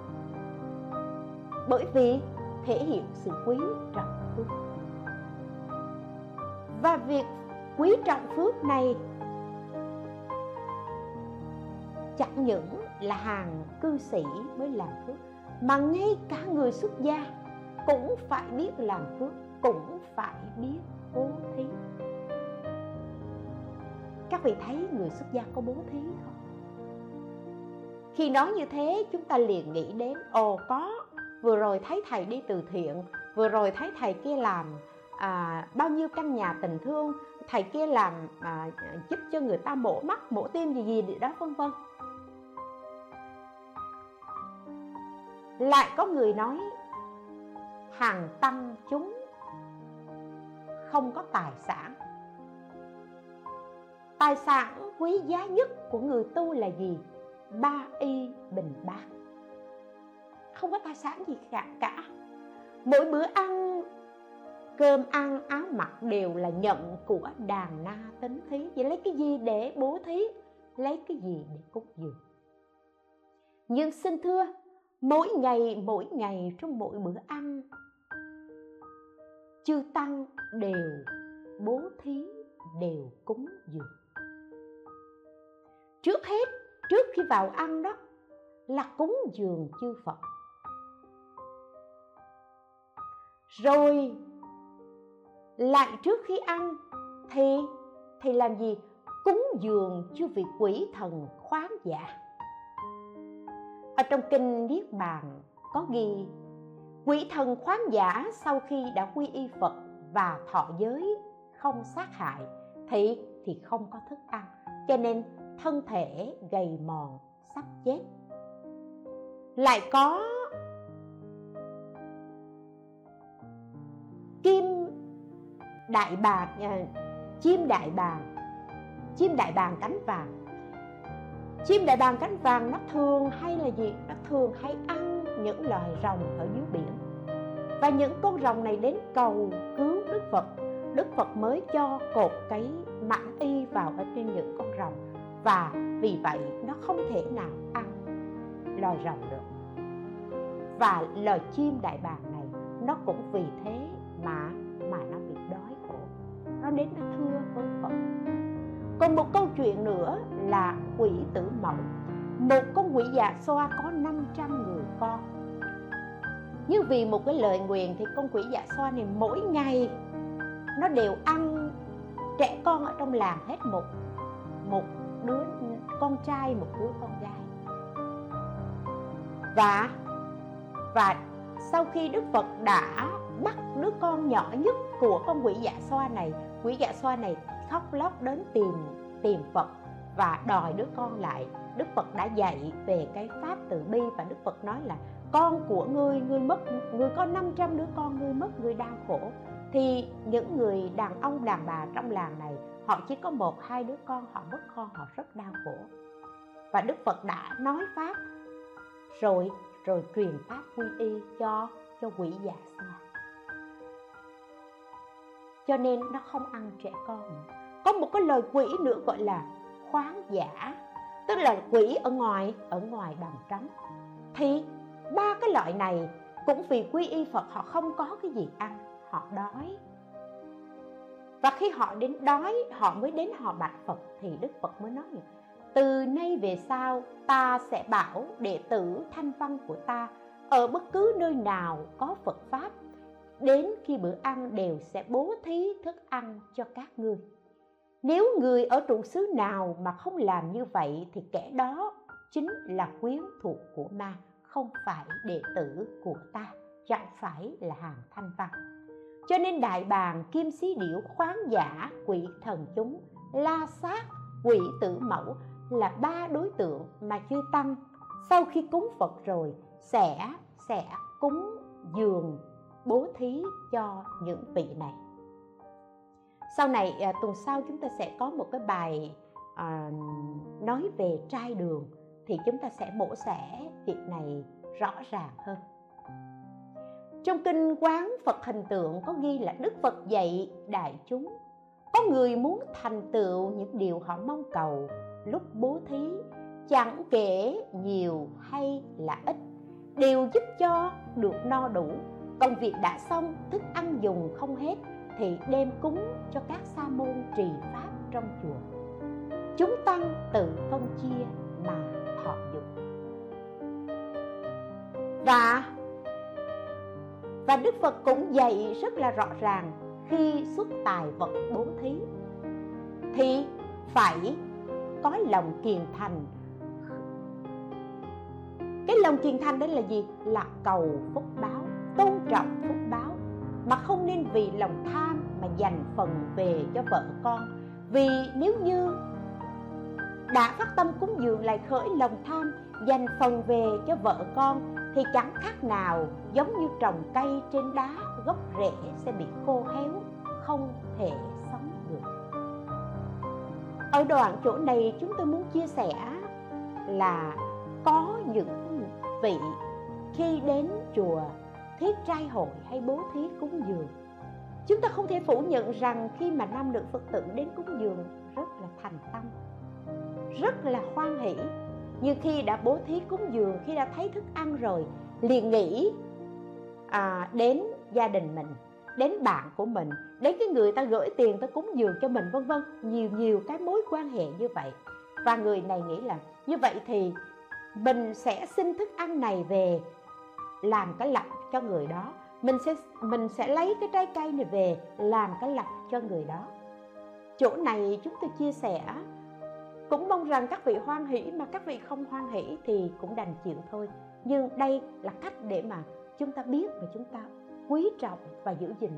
Bởi vì thể hiện sự quý trọng phước và việc quý trọng phước này chẳng những là hàng cư sĩ mới làm phước, mà ngay cả người xuất gia cũng phải biết làm phước, cũng phải biết bố thí. Các vị thấy người xuất gia có bố thí không? Khi nói như thế, chúng ta liền nghĩ đến, ồ, có, vừa rồi thấy thầy đi từ thiện, vừa rồi thấy thầy kia làm à, bao nhiêu căn nhà tình thương thầy kia làm à, giúp cho người ta mổ mắt mổ tim gì gì đó vân vân. Lại có người nói hàng tăng chúng không có tài sản. Tài sản quý giá nhất của người tu là gì? Ba y bình bát. Không có tài sản gì cả cả. Mỗi bữa ăn cơm ăn, áo mặc đều là nhận của đàn na tính thí. Vậy lấy cái gì để bố thí? Lấy cái gì để cúng dường? Nhưng xin thưa, mỗi ngày mỗi ngày trong mỗi bữa ăn, chư tăng đều, bố thí đều cúng dường. Trước hết, trước khi vào ăn đó, là cúng dường chư phật. Rồi lại trước khi ăn, thì thì làm gì? Cúng dường chư vị quỷ thần khoáng dạ ở trong kinh niết bàn có ghi, quỷ thần khoáng giả sau khi đã quy y phật và thọ giới không sát hại, thì thì không có thức ăn, cho nên thân thể gầy mòn, sắp chết. Lại có đại bàng uh, chim đại bàng. Chim đại bàng cánh vàng. Chim đại bàng cánh vàng nó thường hay là gì? Nó thường hay ăn những loài rồng ở dưới biển. Và những con rồng này đến cầu cứu đức phật. Đức phật mới cho cột cái mãn y vào ở trên những con rồng. Và vì vậy nó không thể nào ăn loài rồng được. Và loài chim đại bàng này nó cũng vì thế đến nó thưa với phật. Còn một câu chuyện nữa là quỷ tử mẫu một con quỷ già xoa có 500 người con. Nhưng vì một cái lời nguyện thì con quỷ dạ xoa này mỗi ngày nó đều ăn trẻ con ở trong làng hết một một đứa con trai, một đứa con gái. Và và sau khi đức phật đã bắt đứa con nhỏ nhất của con quỷ dạ xoa này quỷ dạ xoa này khóc lóc đến tìm tìm phật và đòi đứa con lại. Đức phật đã dạy về cái pháp từ bi và đức phật nói là, con của ngươi ngươi mất, ngươi có 500 đứa con, ngươi mất, ngươi đau khổ. Thì những người đàn ông, đàn bà trong làng này, họ chỉ có một, hai đứa con, họ mất con, họ rất đau khổ. Và đức phật đã nói pháp, rồi rồi truyền pháp quy y cho cho quỷ già xoa cho nên nó không ăn trẻ con. Có một cái lời quỷ nữa gọi là khoáng giả. Tức là quỷ ở ngoài ở ngoài bằng trống. Thì ba cái loại này cũng vì quy y phật họ không có cái gì ăn, họ đói. Và khi họ đến đói, họ mới đến họ bạch phật thì đức phật mới nói từ nay về sau ta sẽ bảo đệ tử thanh văn của ta, ở bất cứ nơi nào có phật pháp đến khi bữa ăn đều sẽ bố thí thức ăn cho các ngươi. Nếu người ở trụ xứ nào mà không làm như vậy thì kẻ đó chính là quyến thuộc của ma, không phải đệ tử của ta, chẳng phải là hàng thanh văn. Cho nên đại bàng kim xí điểu khoáng giả quỷ thần chúng, la sát, quỷ tử mẫu là ba đối tượng mà chư tăng sau khi cúng phật rồi sẽ sẽ cúng dường bố thí cho những vị này. Sau này à, tuần sau chúng ta sẽ có một cái bài à, nói về trai đường thì chúng ta sẽ mổ xẻ việc này rõ ràng hơn. Trong kinh quán phật hình tượng có ghi là đức phật dạy đại chúng có người muốn thành tựu những điều họ mong cầu lúc bố thí chẳng kể nhiều hay là ít đều giúp cho được no đủ công việc đã xong, thức ăn dùng không hết, thì đem cúng cho các sa môn trì pháp trong chùa. Chúng tăng tự phân chia mà thọ dụng và và đức phật cũng dạy rất là rõ ràng, khi xuất tài vật bố thí, thì phải có lòng kiền thành. Cái lòng kiền thành đó là gì? Là cầu phúc báo tôn trọng phúc báo, mà không nên vì lòng tham mà dành phần về cho vợ con. Vì nếu như đã phát tâm cúng dường lại khởi lòng tham, dành phần về cho vợ con, thì chẳng khác nào giống như trồng cây trên đá, gốc rễ sẽ bị khô héo, không thể sống được. Ở đoạn chỗ này chúng tôi muốn chia sẻ là có những vị khi đến chùa thiết trai hội hay bố thí cúng dường? Chúng ta không thể phủ nhận rằng khi mà nam nữ phật tử đến cúng dường rất là thành tâm rất là hoan hỷ. Như khi đã bố thí cúng dường khi đã thấy thức ăn rồi liền nghĩ à, đến gia đình mình đến bạn của mình đến cái người ta gửi tiền ta cúng dường cho mình vân vân. Nhiều nhiều cái mối quan hệ như vậy. Và người này nghĩ là như vậy thì mình sẽ xin thức ăn này về làm cái lập cho người đó. Mình sẽ mình sẽ lấy cái trái cây này về làm cái lọc cho người đó. Chỗ này chúng tôi chia sẻ, cũng mong rằng các vị hoan hỷ mà các vị không hoan hỷ thì cũng đành chịu thôi. Nhưng đây là cách để mà chúng ta biết và chúng ta quý trọng và giữ gìn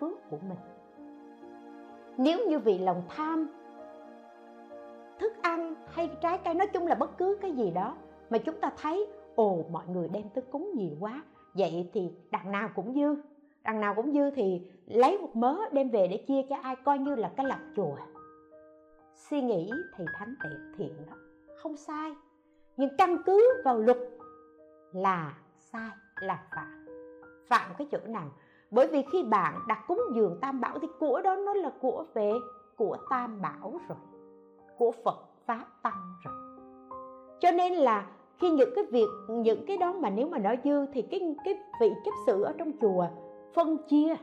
phước của mình. Nếu như vì lòng tham, thức ăn hay trái cây, nói chung là bất cứ cái gì đó mà chúng ta thấy, ồ, mọi người đem tới cúng nhiều quá vậy thì đằng nào cũng dư. Đằng nào cũng dư thì lấy một mớ đem về để chia cho ai coi như là cái lọc chùa. Suy nghĩ thì thánh tiện thiện đó. Không sai. Nhưng căn cứ vào luật là sai, là phạm. Phạm cái chỗ nào? Bởi vì khi bạn đặt cúng dường tam bảo thì của đó nó là của về, của tam bảo rồi. Của phật pháp tăng rồi. Cho nên là khi những cái việc, những cái đó mà nếu mà nói dư thì cái cái vị chấp sự ở trong chùa phân chia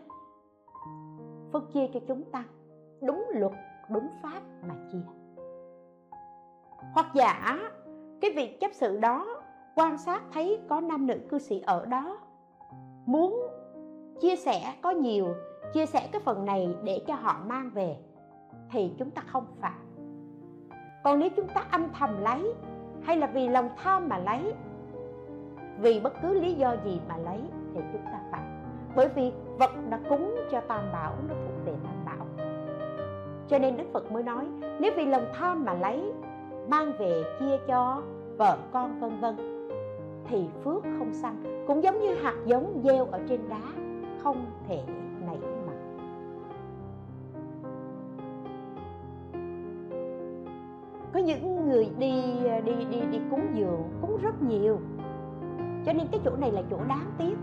phân chia cho chúng ta. Đúng luật, đúng pháp mà chia. Hoặc giả, cái việc chấp sự đó quan sát thấy có nam nữ cư sĩ ở đó, muốn chia sẻ có nhiều, chia sẻ cái phần này để cho họ mang về, thì chúng ta không phạm. Còn nếu chúng ta âm thầm lấy hay là vì lòng tham mà lấy? Vì bất cứ lý do gì mà lấy thì chúng ta phạm bởi vì vật đã cúng cho tam bảo, nó thuộc về tam bảo. Cho nên đức phật mới nói, nếu vì lòng tham mà lấy, mang về chia cho vợ con vân vân, thì phước không sanh. Cũng giống như hạt giống gieo ở trên đá, không thể những người đi à, đi đi đi cúng dường cúng rất nhiều. Cho nên cái chỗ này là chỗ đáng tiếc.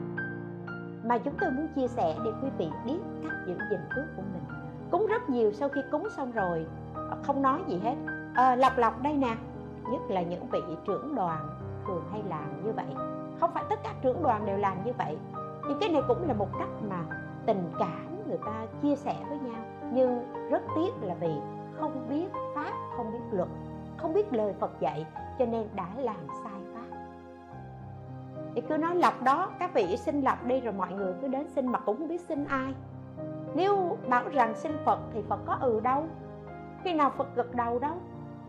Mà chúng tôi muốn chia sẻ để quý vị biết cách giữ gìn phước của mình. Cúng rất nhiều sau khi cúng xong rồi à, không nói gì hết. À, lọc lọc đây nè. Nhất là những vị trưởng đoàn thường hay làm như vậy. Không phải tất cả trưởng đoàn đều làm như vậy. Nhưng cái này cũng là một cách mà tình cảm người ta chia sẻ với nhau. Nhưng rất tiếc là vì không biết pháp không biết luật không biết lời phật dạy, cho nên đã làm sai pháp. Thì cứ nói lọc đó, các vị xin lọc đi rồi mọi người cứ đến xin mà cũng không biết xin ai. Nếu bảo rằng xin phật thì phật có ừ đâu. Khi nào phật gật đầu đâu,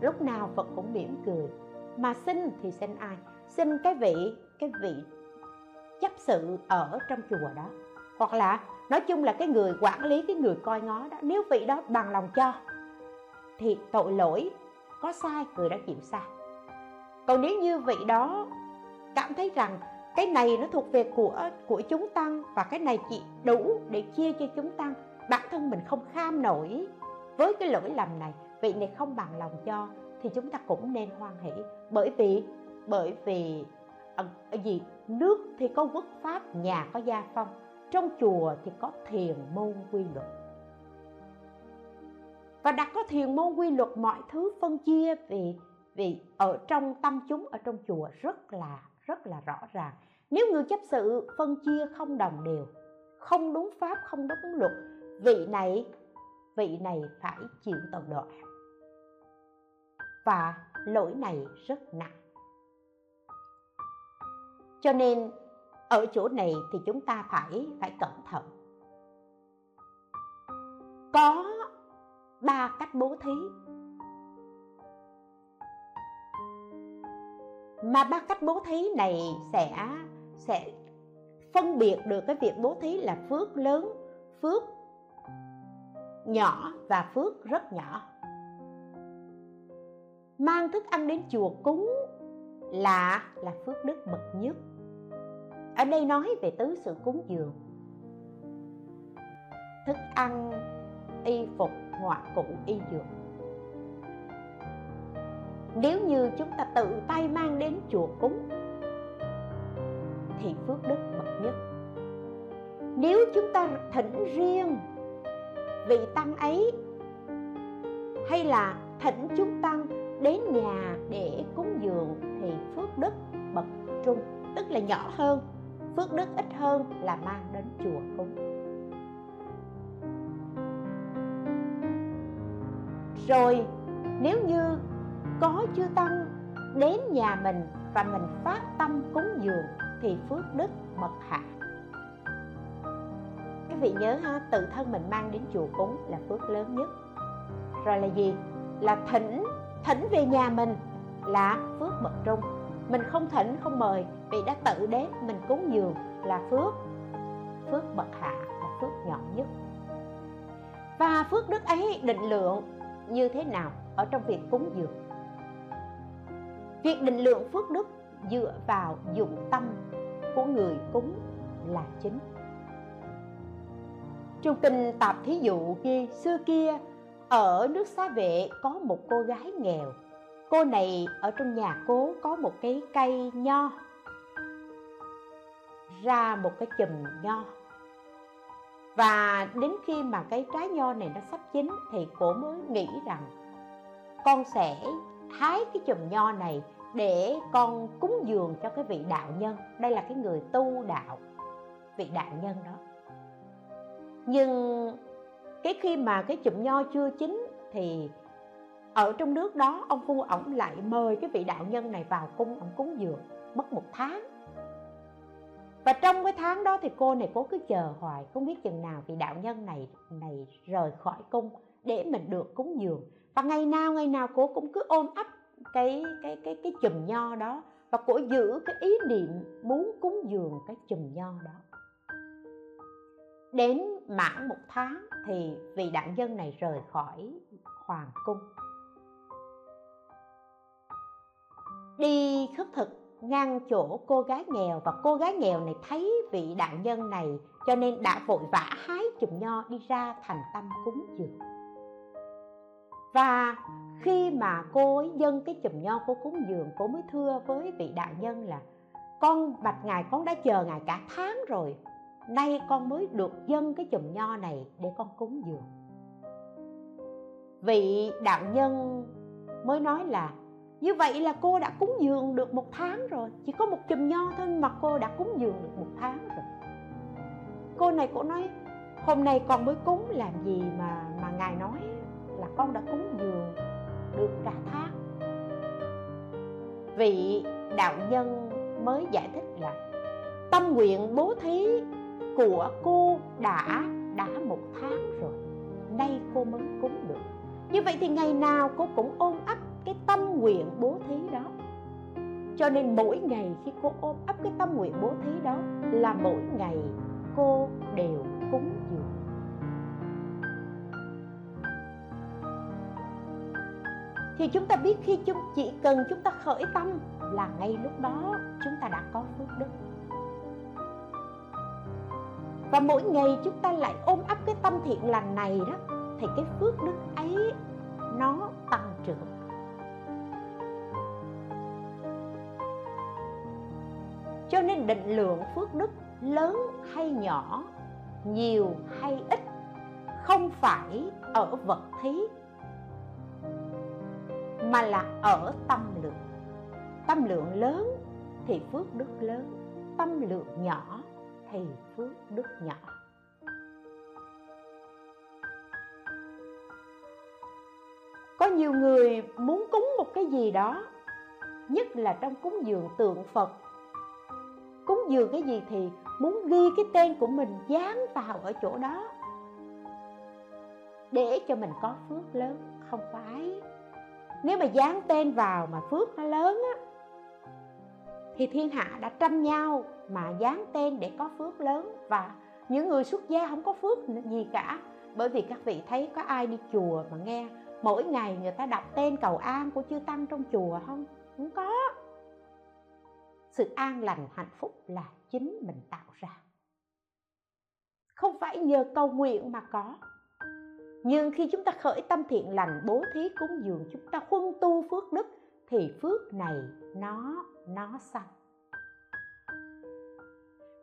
lúc nào phật cũng mỉm cười. Mà xin thì xin ai? Xin cái vị cái vị chấp sự ở trong chùa đó. Hoặc là nói chung là cái người quản lý, cái người coi ngó đó, nếu vị đó bằng lòng cho, thì tội lỗi có sai, người đã chịu sai. Còn nếu như vị đó cảm thấy rằng cái này nó thuộc về của của chúng tăng và cái này chỉ đủ để chia cho chúng tăng, bản thân mình không kham nổi với cái lỗi lầm này, vị này không bằng lòng cho, thì chúng ta cũng nên hoan hỷ. Bởi vì bởi vì ờ, gì? Nước thì có quốc pháp, nhà có gia phong, trong chùa thì có thiền môn quy luật và đặt có thiền môn quy luật mọi thứ phân chia vì vì ở trong tâm chúng, ở trong chùa rất là rất là rõ ràng. Nếu người chấp sự phân chia không đồng đều, không đúng pháp, không đúng luật, vị này vị này phải chịu tội đọa và lỗi này rất nặng. Cho nên, ở chỗ này thì chúng ta phải phải cẩn thận. Có ba cách bố thí. Mà ba cách bố thí này sẽ sẽ phân biệt được cái việc bố thí là phước lớn, phước nhỏ và phước rất nhỏ. Mang thức ăn đến chùa cúng là là phước đức bậc nhất. Ở đây nói về tứ sự cúng dường. Thức ăn, y phục ngoại cụ y dược. Nếu như chúng ta tự tay mang đến chùa cúng, thì phước đức bậc nhất. Nếu chúng ta thỉnh riêng vị tăng ấy, hay là thỉnh chúng tăng đến nhà để cúng dường, thì phước đức bậc trung, tức là nhỏ hơn, phước đức ít hơn là mang đến chùa cúng. Rồi, nếu như có chư tăng đến nhà mình và mình phát tâm cúng dường, thì phước đức bậc hạ. Các vị nhớ ha, tự thân mình mang đến chùa cúng là phước lớn nhất. Rồi là gì? Là thỉnh thỉnh về nhà mình là phước bậc trung. Mình không thỉnh, không mời, vì đã tự đến mình cúng dường là phước phước bậc hạ, là phước nhỏ nhất. Và phước đức ấy định lượng như thế nào ở trong việc cúng dường. Việc định lượng phước đức dựa vào dụng tâm của người cúng là chính. Trong kinh tạp thí dụ ghi xưa kia, ở nước xá vệ có một cô gái nghèo. Cô này ở trong nhà cố có một cái cây nho, ra một cái chùm nho và đến khi mà cái trái nho này nó sắp chín thì cổ mới nghĩ rằng con sẽ hái cái chùm nho này để con cúng dường cho cái vị đạo nhân. Đây là cái người tu đạo, vị đạo nhân đó. Nhưng cái khi mà cái chùm nho chưa chín thì ở trong nước đó, ông phu ổng lại mời cái vị đạo nhân này vào cung ổng cúng dường mất một tháng và trong cái tháng đó thì cô này cố cứ chờ hoài, không biết chừng nào vị đạo nhân này này rời khỏi cung để mình được cúng dường. Và ngày nào ngày nào cô cũng cứ ôm ấp cái cái cái cái chùm nho đó. Và cô giữ cái ý niệm muốn cúng dường cái chùm nho đó. Đến mãn một tháng thì vị đạo nhân này rời khỏi hoàng cung. Đi khất thực ngang chỗ cô gái nghèo và cô gái nghèo này thấy vị đạo nhân này, cho nên đã vội vã hái chùm nho đi ra thành tâm cúng dường. Và khi mà cô ấy dâng cái chùm nho cô cúng dường, cô mới thưa với vị đạo nhân là, con bạch ngài, con đã chờ ngài cả tháng rồi. Nay con mới được dâng cái chùm nho này để con cúng dường. Vị đạo nhân mới nói là như vậy là cô đã cúng dường được một tháng rồi. Chỉ có một chùm nho thôi mà cô đã cúng dường được một tháng rồi. Cô này cô nói, hôm nay con mới cúng, làm gì mà mà ngài nói là con đã cúng dường được cả tháng? Vị đạo nhân mới giải thích là, tâm nguyện bố thí của cô đã đã một tháng rồi. Nay cô mới cúng được. Như vậy thì ngày nào cô cũng ôm ấp cái tâm nguyện bố thí đó. Cho nên mỗi ngày khi cô ôm ấp cái tâm nguyện bố thí đó là mỗi ngày cô đều cúng dường. Thì chúng ta biết khi chúng, chỉ cần chúng ta khởi tâm là ngay lúc đó chúng ta đã có phước đức. Và mỗi ngày chúng ta lại ôm ấp cái tâm thiện lành này đó, thì cái phước đức ấy nó tăng trưởng. Cho nên định lượng phước đức lớn hay nhỏ, nhiều hay ít, không phải ở vật thí, mà là ở tâm lượng. Tâm lượng lớn thì phước đức lớn, tâm lượng nhỏ thì phước đức nhỏ. Có nhiều người muốn cúng một cái gì đó, nhất là trong cúng dường tượng phật cúng dường cái gì thì muốn ghi cái tên của mình dán vào ở chỗ đó. Để cho mình có phước lớn, không phải. Nếu mà dán tên vào mà phước nó lớn á, thì thiên hạ đã tranh nhau mà dán tên để có phước lớn. Và những người xuất gia không có phước gì cả, bởi vì các vị thấy có ai đi chùa mà nghe, mỗi ngày người ta đọc tên cầu an của chư tăng trong chùa không? Không có sự an lành, hạnh phúc là chính mình tạo ra. Không phải nhờ cầu nguyện mà có. Nhưng khi chúng ta khởi tâm thiện lành, bố thí cúng dường, chúng ta huân tu phước đức, thì phước này nó nó sanh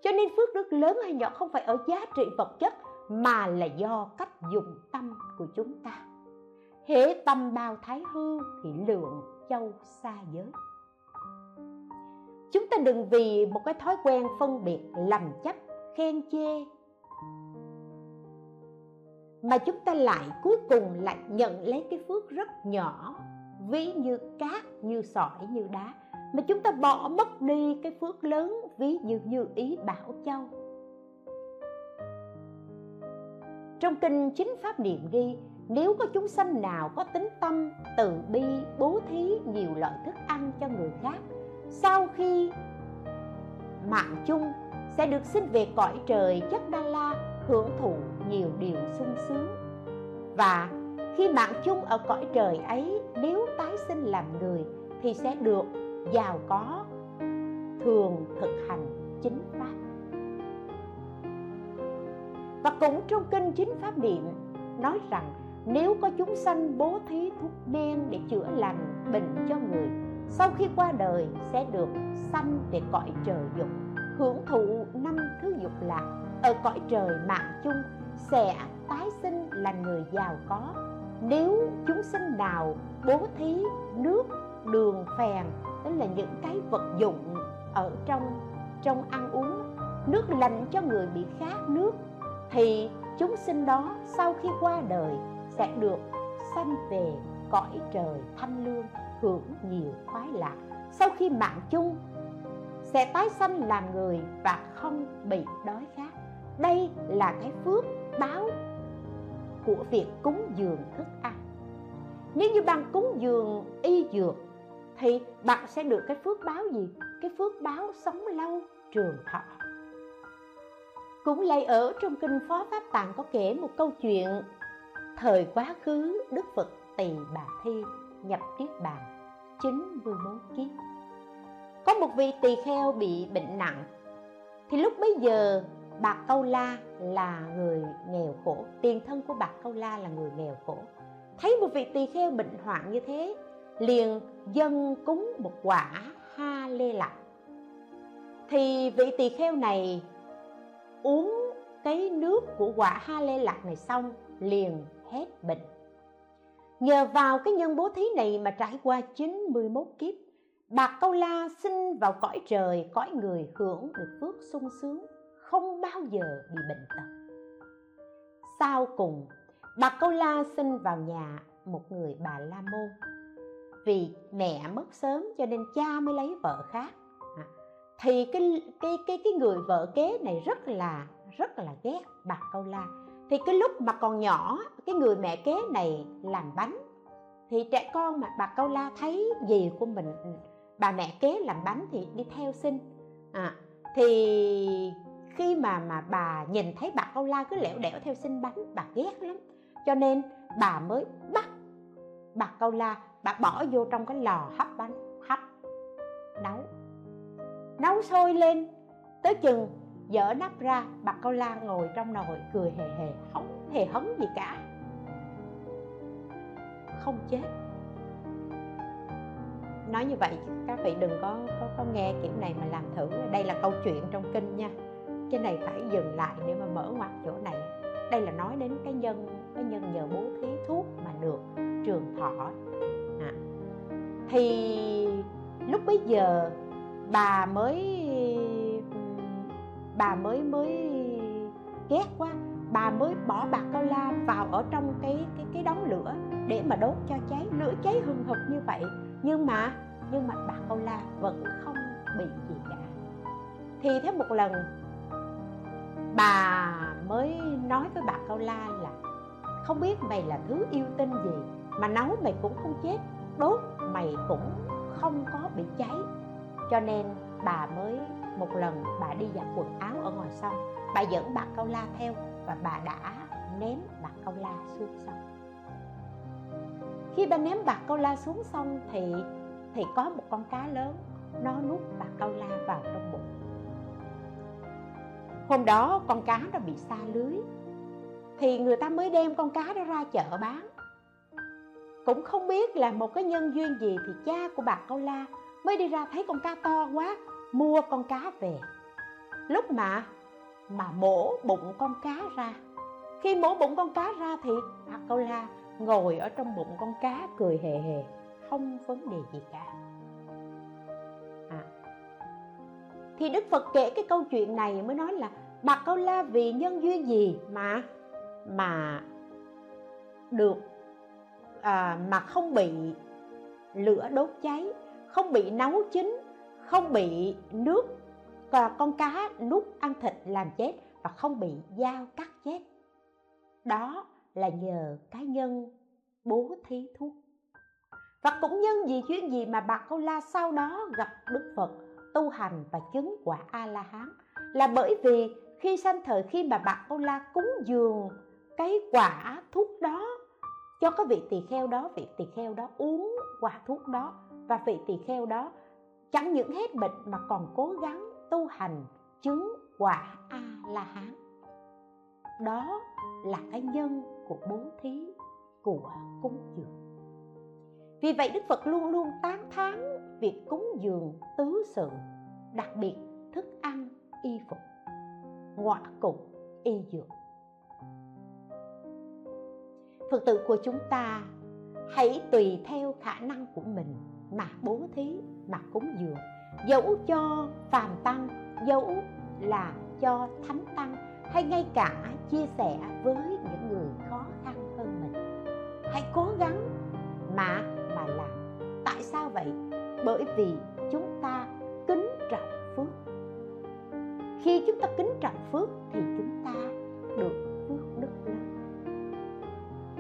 cho nên phước đức lớn hay nhỏ không phải ở giá trị vật chất, mà là do cách dùng tâm của chúng ta. Hễ tâm bao thái hư thì lượng châu xa giới chúng ta đừng vì một cái thói quen phân biệt lầm chấp khen chê. Mà chúng ta lại cuối cùng lại nhận lấy cái phước rất nhỏ, ví như cát, như sỏi, như đá. Mà chúng ta bỏ mất đi cái phước lớn, ví như như ý bảo châu. Trong kinh chính pháp niệm ghi, nếu có chúng sanh nào có tính tâm, từ bi, bố thí, nhiều loại thức ăn cho người khác sau khi mạng chung sẽ được sinh về cõi trời, chất đa la hưởng thụ nhiều điều sung sướng. Và khi mạng chung ở cõi trời ấy, nếu tái sinh làm người, thì sẽ được giàu có, thường thực hành chính pháp. Và cũng trong kinh chính pháp niệm, nói rằng nếu có chúng sanh bố thí thuốc men để chữa lành bệnh cho người sau khi qua đời sẽ được sanh về cõi trời dục. Hưởng thụ năm thứ dục lạc ở cõi trời mạng chung sẽ tái sinh là người giàu có. Nếu chúng sinh nào bố thí, nước, đường, phèn, tức là những cái vật dụng ở trong trong ăn uống, nước lành cho người bị khát nước, thì chúng sinh đó sau khi qua đời sẽ được sanh về cõi trời thanh lương hưởng nhiều khoái lạc. Sau khi mạng chung, sẽ tái sanh làm người và không bị đói khát. Đây là cái phước báo của việc cúng dường thức ăn. Nếu như bạn cúng dường y dược, thì bạn sẽ được cái phước báo gì? Cái phước báo sống lâu trường thọ. Cũng lại ở trong kinh phó pháp tạng có kể một câu chuyện thời quá khứ đức phật tỳ bà thi nhập niết bàn 91 kiếp. Có một vị tỳ kheo bị bệnh nặng, thì lúc bấy giờ bạc câu la là người nghèo khổ, tiền thân của bạc câu la là người nghèo khổ. Thấy một vị tỳ kheo bệnh hoạn như thế, liền dân cúng một quả ha lê lạc thì vị tỳ kheo này uống cái nước của quả ha lê lạc này xong, liền hết bệnh nhờ vào cái nhân bố thí này mà trải qua 91 kiếp bạc câu la sinh vào cõi trời, cõi người hưởng được phước sung sướng, không bao giờ bị bệnh tật. Sau cùng bạc câu la sinh vào nhà một người bà la môn. Vì mẹ mất sớm cho nên cha mới lấy vợ khác. Thì cái cái cái cái người vợ kế này rất là rất là ghét bạc câu la thì cái lúc mà còn nhỏ cái người mẹ kế này làm bánh thì trẻ con mà bà câu la thấy gì của mình bà mẹ kế làm bánh thì đi theo xin. À, thì khi mà mà bà nhìn thấy bà câu la cứ lẻo đẻo theo xin bánh bà ghét lắm. Cho nên bà mới bắt bà câu la bà bỏ vô trong cái lò hấp bánh hấp nấu. Nấu sôi lên tới chừng dở nắp ra bà câu la ngồi trong nồi cười hề hề không hề hấn gì cả. Không chết. Nói như vậy các vị đừng có có, có nghe kiểu này mà làm thử. Đây là câu chuyện trong kinh nha. Cái này phải dừng lại để mà mở ngoặt chỗ này. Đây là nói đến cái nhân cái nhân nhờ bố thí thuốc mà được trường thọ. À. thì lúc bấy giờ bà mới bà mới mới ghét quá. Bà mới bỏ bạc cao la vào ở trong cái cái cái đống lửa để mà đốt cho cháy, lửa cháy hừng hực như vậy. Nhưng mà nhưng mà bạc cao la vẫn không bị gì cả. Thì thế một lần, bà mới nói với bà cao la là, không biết mày là thứ yêu tinh gì mà nấu mày cũng không chết, đốt mày cũng không có bị cháy. Cho nên bà mới một lần bà đi giặt quần áo ở ngoài sông bà dẫn bạc câu la theo và bà đã ném bạc câu la xuống sông. Khi bà ném bạc câu la xuống sông thì thì có một con cá lớn, nó nuốt bạc câu la vào trong bụng. Hôm đó con cá nó bị xa lưới, thì người ta mới đem con cá đó ra chợ bán. Cũng không biết là một cái nhân duyên gì thì cha của bà câu la mới đi ra thấy con cá to quá mua con cá về. Lúc mà mà mổ bụng con cá ra. Khi mổ bụng con cá ra thì a câu la ngồi ở trong bụng con cá cười hề hề không vấn đề gì cả. À. thì đức phật kể cái câu chuyện này mới nói là bà câu la vì nhân duyên gì mà mà được à, mà không bị lửa đốt cháy không bị nấu chín không bị nước và con cá nuốt ăn thịt làm chết và không bị dao cắt chết. Đó là nhờ cá nhân bố thí thuốc. Và cũng nhân vì chuyện gì mà bà câu la sau đó gặp đức phật tu hành và chứng quả a la hán là bởi vì khi sanh thời khi mà bà câu la cúng dường cái quả thuốc đó cho cái vị tỳ kheo đó, vị tỳ kheo đó uống quả thuốc đó và vị tỳ kheo đó chẳng những hết bệnh mà còn cố gắng tu hành chứng quả a la hán đó là cái nhân của bố thí của cúng dường. Vì vậy đức phật luôn luôn tán thán việc cúng dường tứ sự, đặc biệt thức ăn, y phục, ngọa cục y dược. Phật tử của chúng ta, hãy tùy theo khả năng của mình mà bố thí mà cúng dường. Dẫu cho phàm tăng dẫu là cho thánh tăng, hay ngay cả chia sẻ với những người khó khăn hơn mình. Hãy cố gắng mà mà làm. Tại sao vậy? Bởi vì chúng ta kính trọng phước. Khi chúng ta kính trọng phước thì chúng ta được phước đức lớn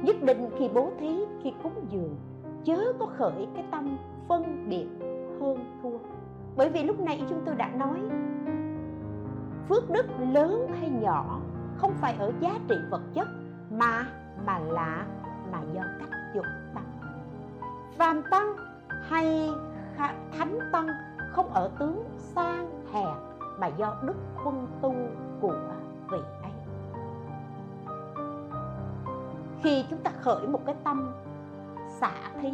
nhất định khi bố thí, khi cúng dường, chớ có khởi cái tâm phân biệt hơn thua. Bởi vì lúc nãy chúng tôi đã nói, phước đức lớn hay nhỏ không phải ở giá trị vật chất mà mà là, mà do cách dụng tâm. Phàm tăng hay thánh tăng không ở tướng sang hèn mà do đức quân tu của vị ấy. Khi chúng ta khởi một cái tâm xả thí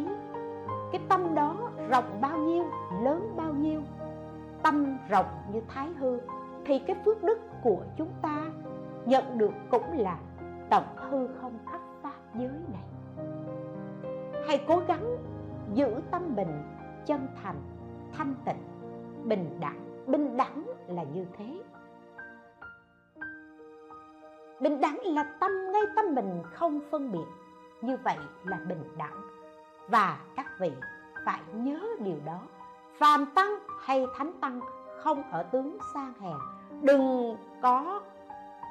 cái tâm đó rộng bao nhiêu, lớn bao nhiêu, tâm rộng như thái hư, thì cái phước đức của chúng ta nhận được cũng là tổng hư không khắp pháp giới này. Hãy cố gắng giữ tâm bình, chân thành, thanh tịnh, bình đẳng. Bình đẳng là như thế. Bình đẳng là tâm, ngay tâm mình không phân biệt. Như vậy là bình đẳng và các vị phải nhớ điều đó. Phàm tăng hay thánh tăng không ở tướng sang hèn. Đừng có,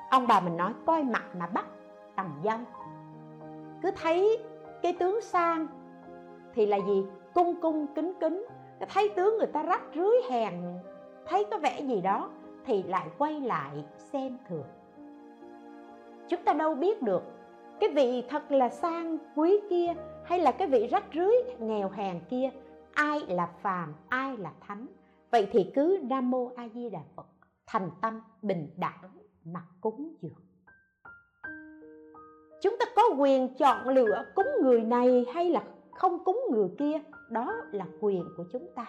ông bà mình nói coi mặt mà bắt tầm dâm cứ thấy cái tướng sang thì là gì? Cung cung kính kính. Cứ thấy tướng người ta rách rưới hèn, thấy có vẻ gì đó thì lại quay lại xem thường. Chúng ta đâu biết được cái vị thật là sang quý kia hay là cái vị rách rưới nghèo hèn kia? Ai là phàm, ai là thánh? Vậy thì cứ nam mô a di đà phật, thành tâm bình đẳng mà cúng dường. Chúng ta có quyền chọn lựa cúng người này hay là không cúng người kia? Đó là quyền của chúng ta.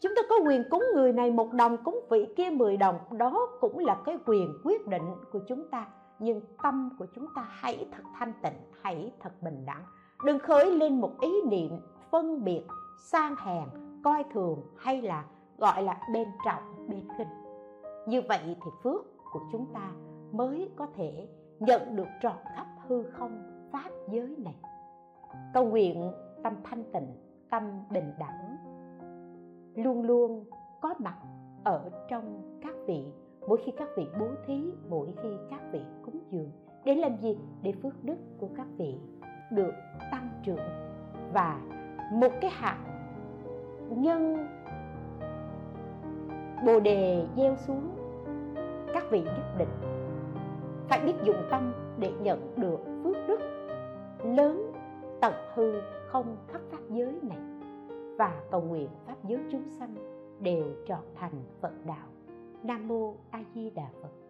Chúng ta có quyền cúng người này một đồng, cúng vị kia mười đồng. Đó cũng là cái quyền quyết định của chúng ta. Nhưng tâm của chúng ta hãy thật thanh tịnh, hãy thật bình đẳng đừng khởi lên một ý niệm phân biệt, sang hèn, coi thường hay là gọi là bên trọng, bên khinh. Như vậy thì phước của chúng ta mới có thể nhận được trọn khắp hư không pháp giới này. Cầu nguyện tâm thanh tịnh, tâm bình đẳng, luôn luôn có mặt ở trong các vị, mỗi khi các vị bố thí, mỗi khi các vị cúng dường. Để làm gì? Để phước đức của các vị được tăng trưởng. Và một cái hạt nhân bồ đề gieo xuống, các vị nhất định phải biết dụng tâm để nhận được phước đức lớn tận hư không thất pháp giới này. Và cầu nguyện pháp giới chúng sanh đều trọn thành phật đạo. Nam mô a di đà phật.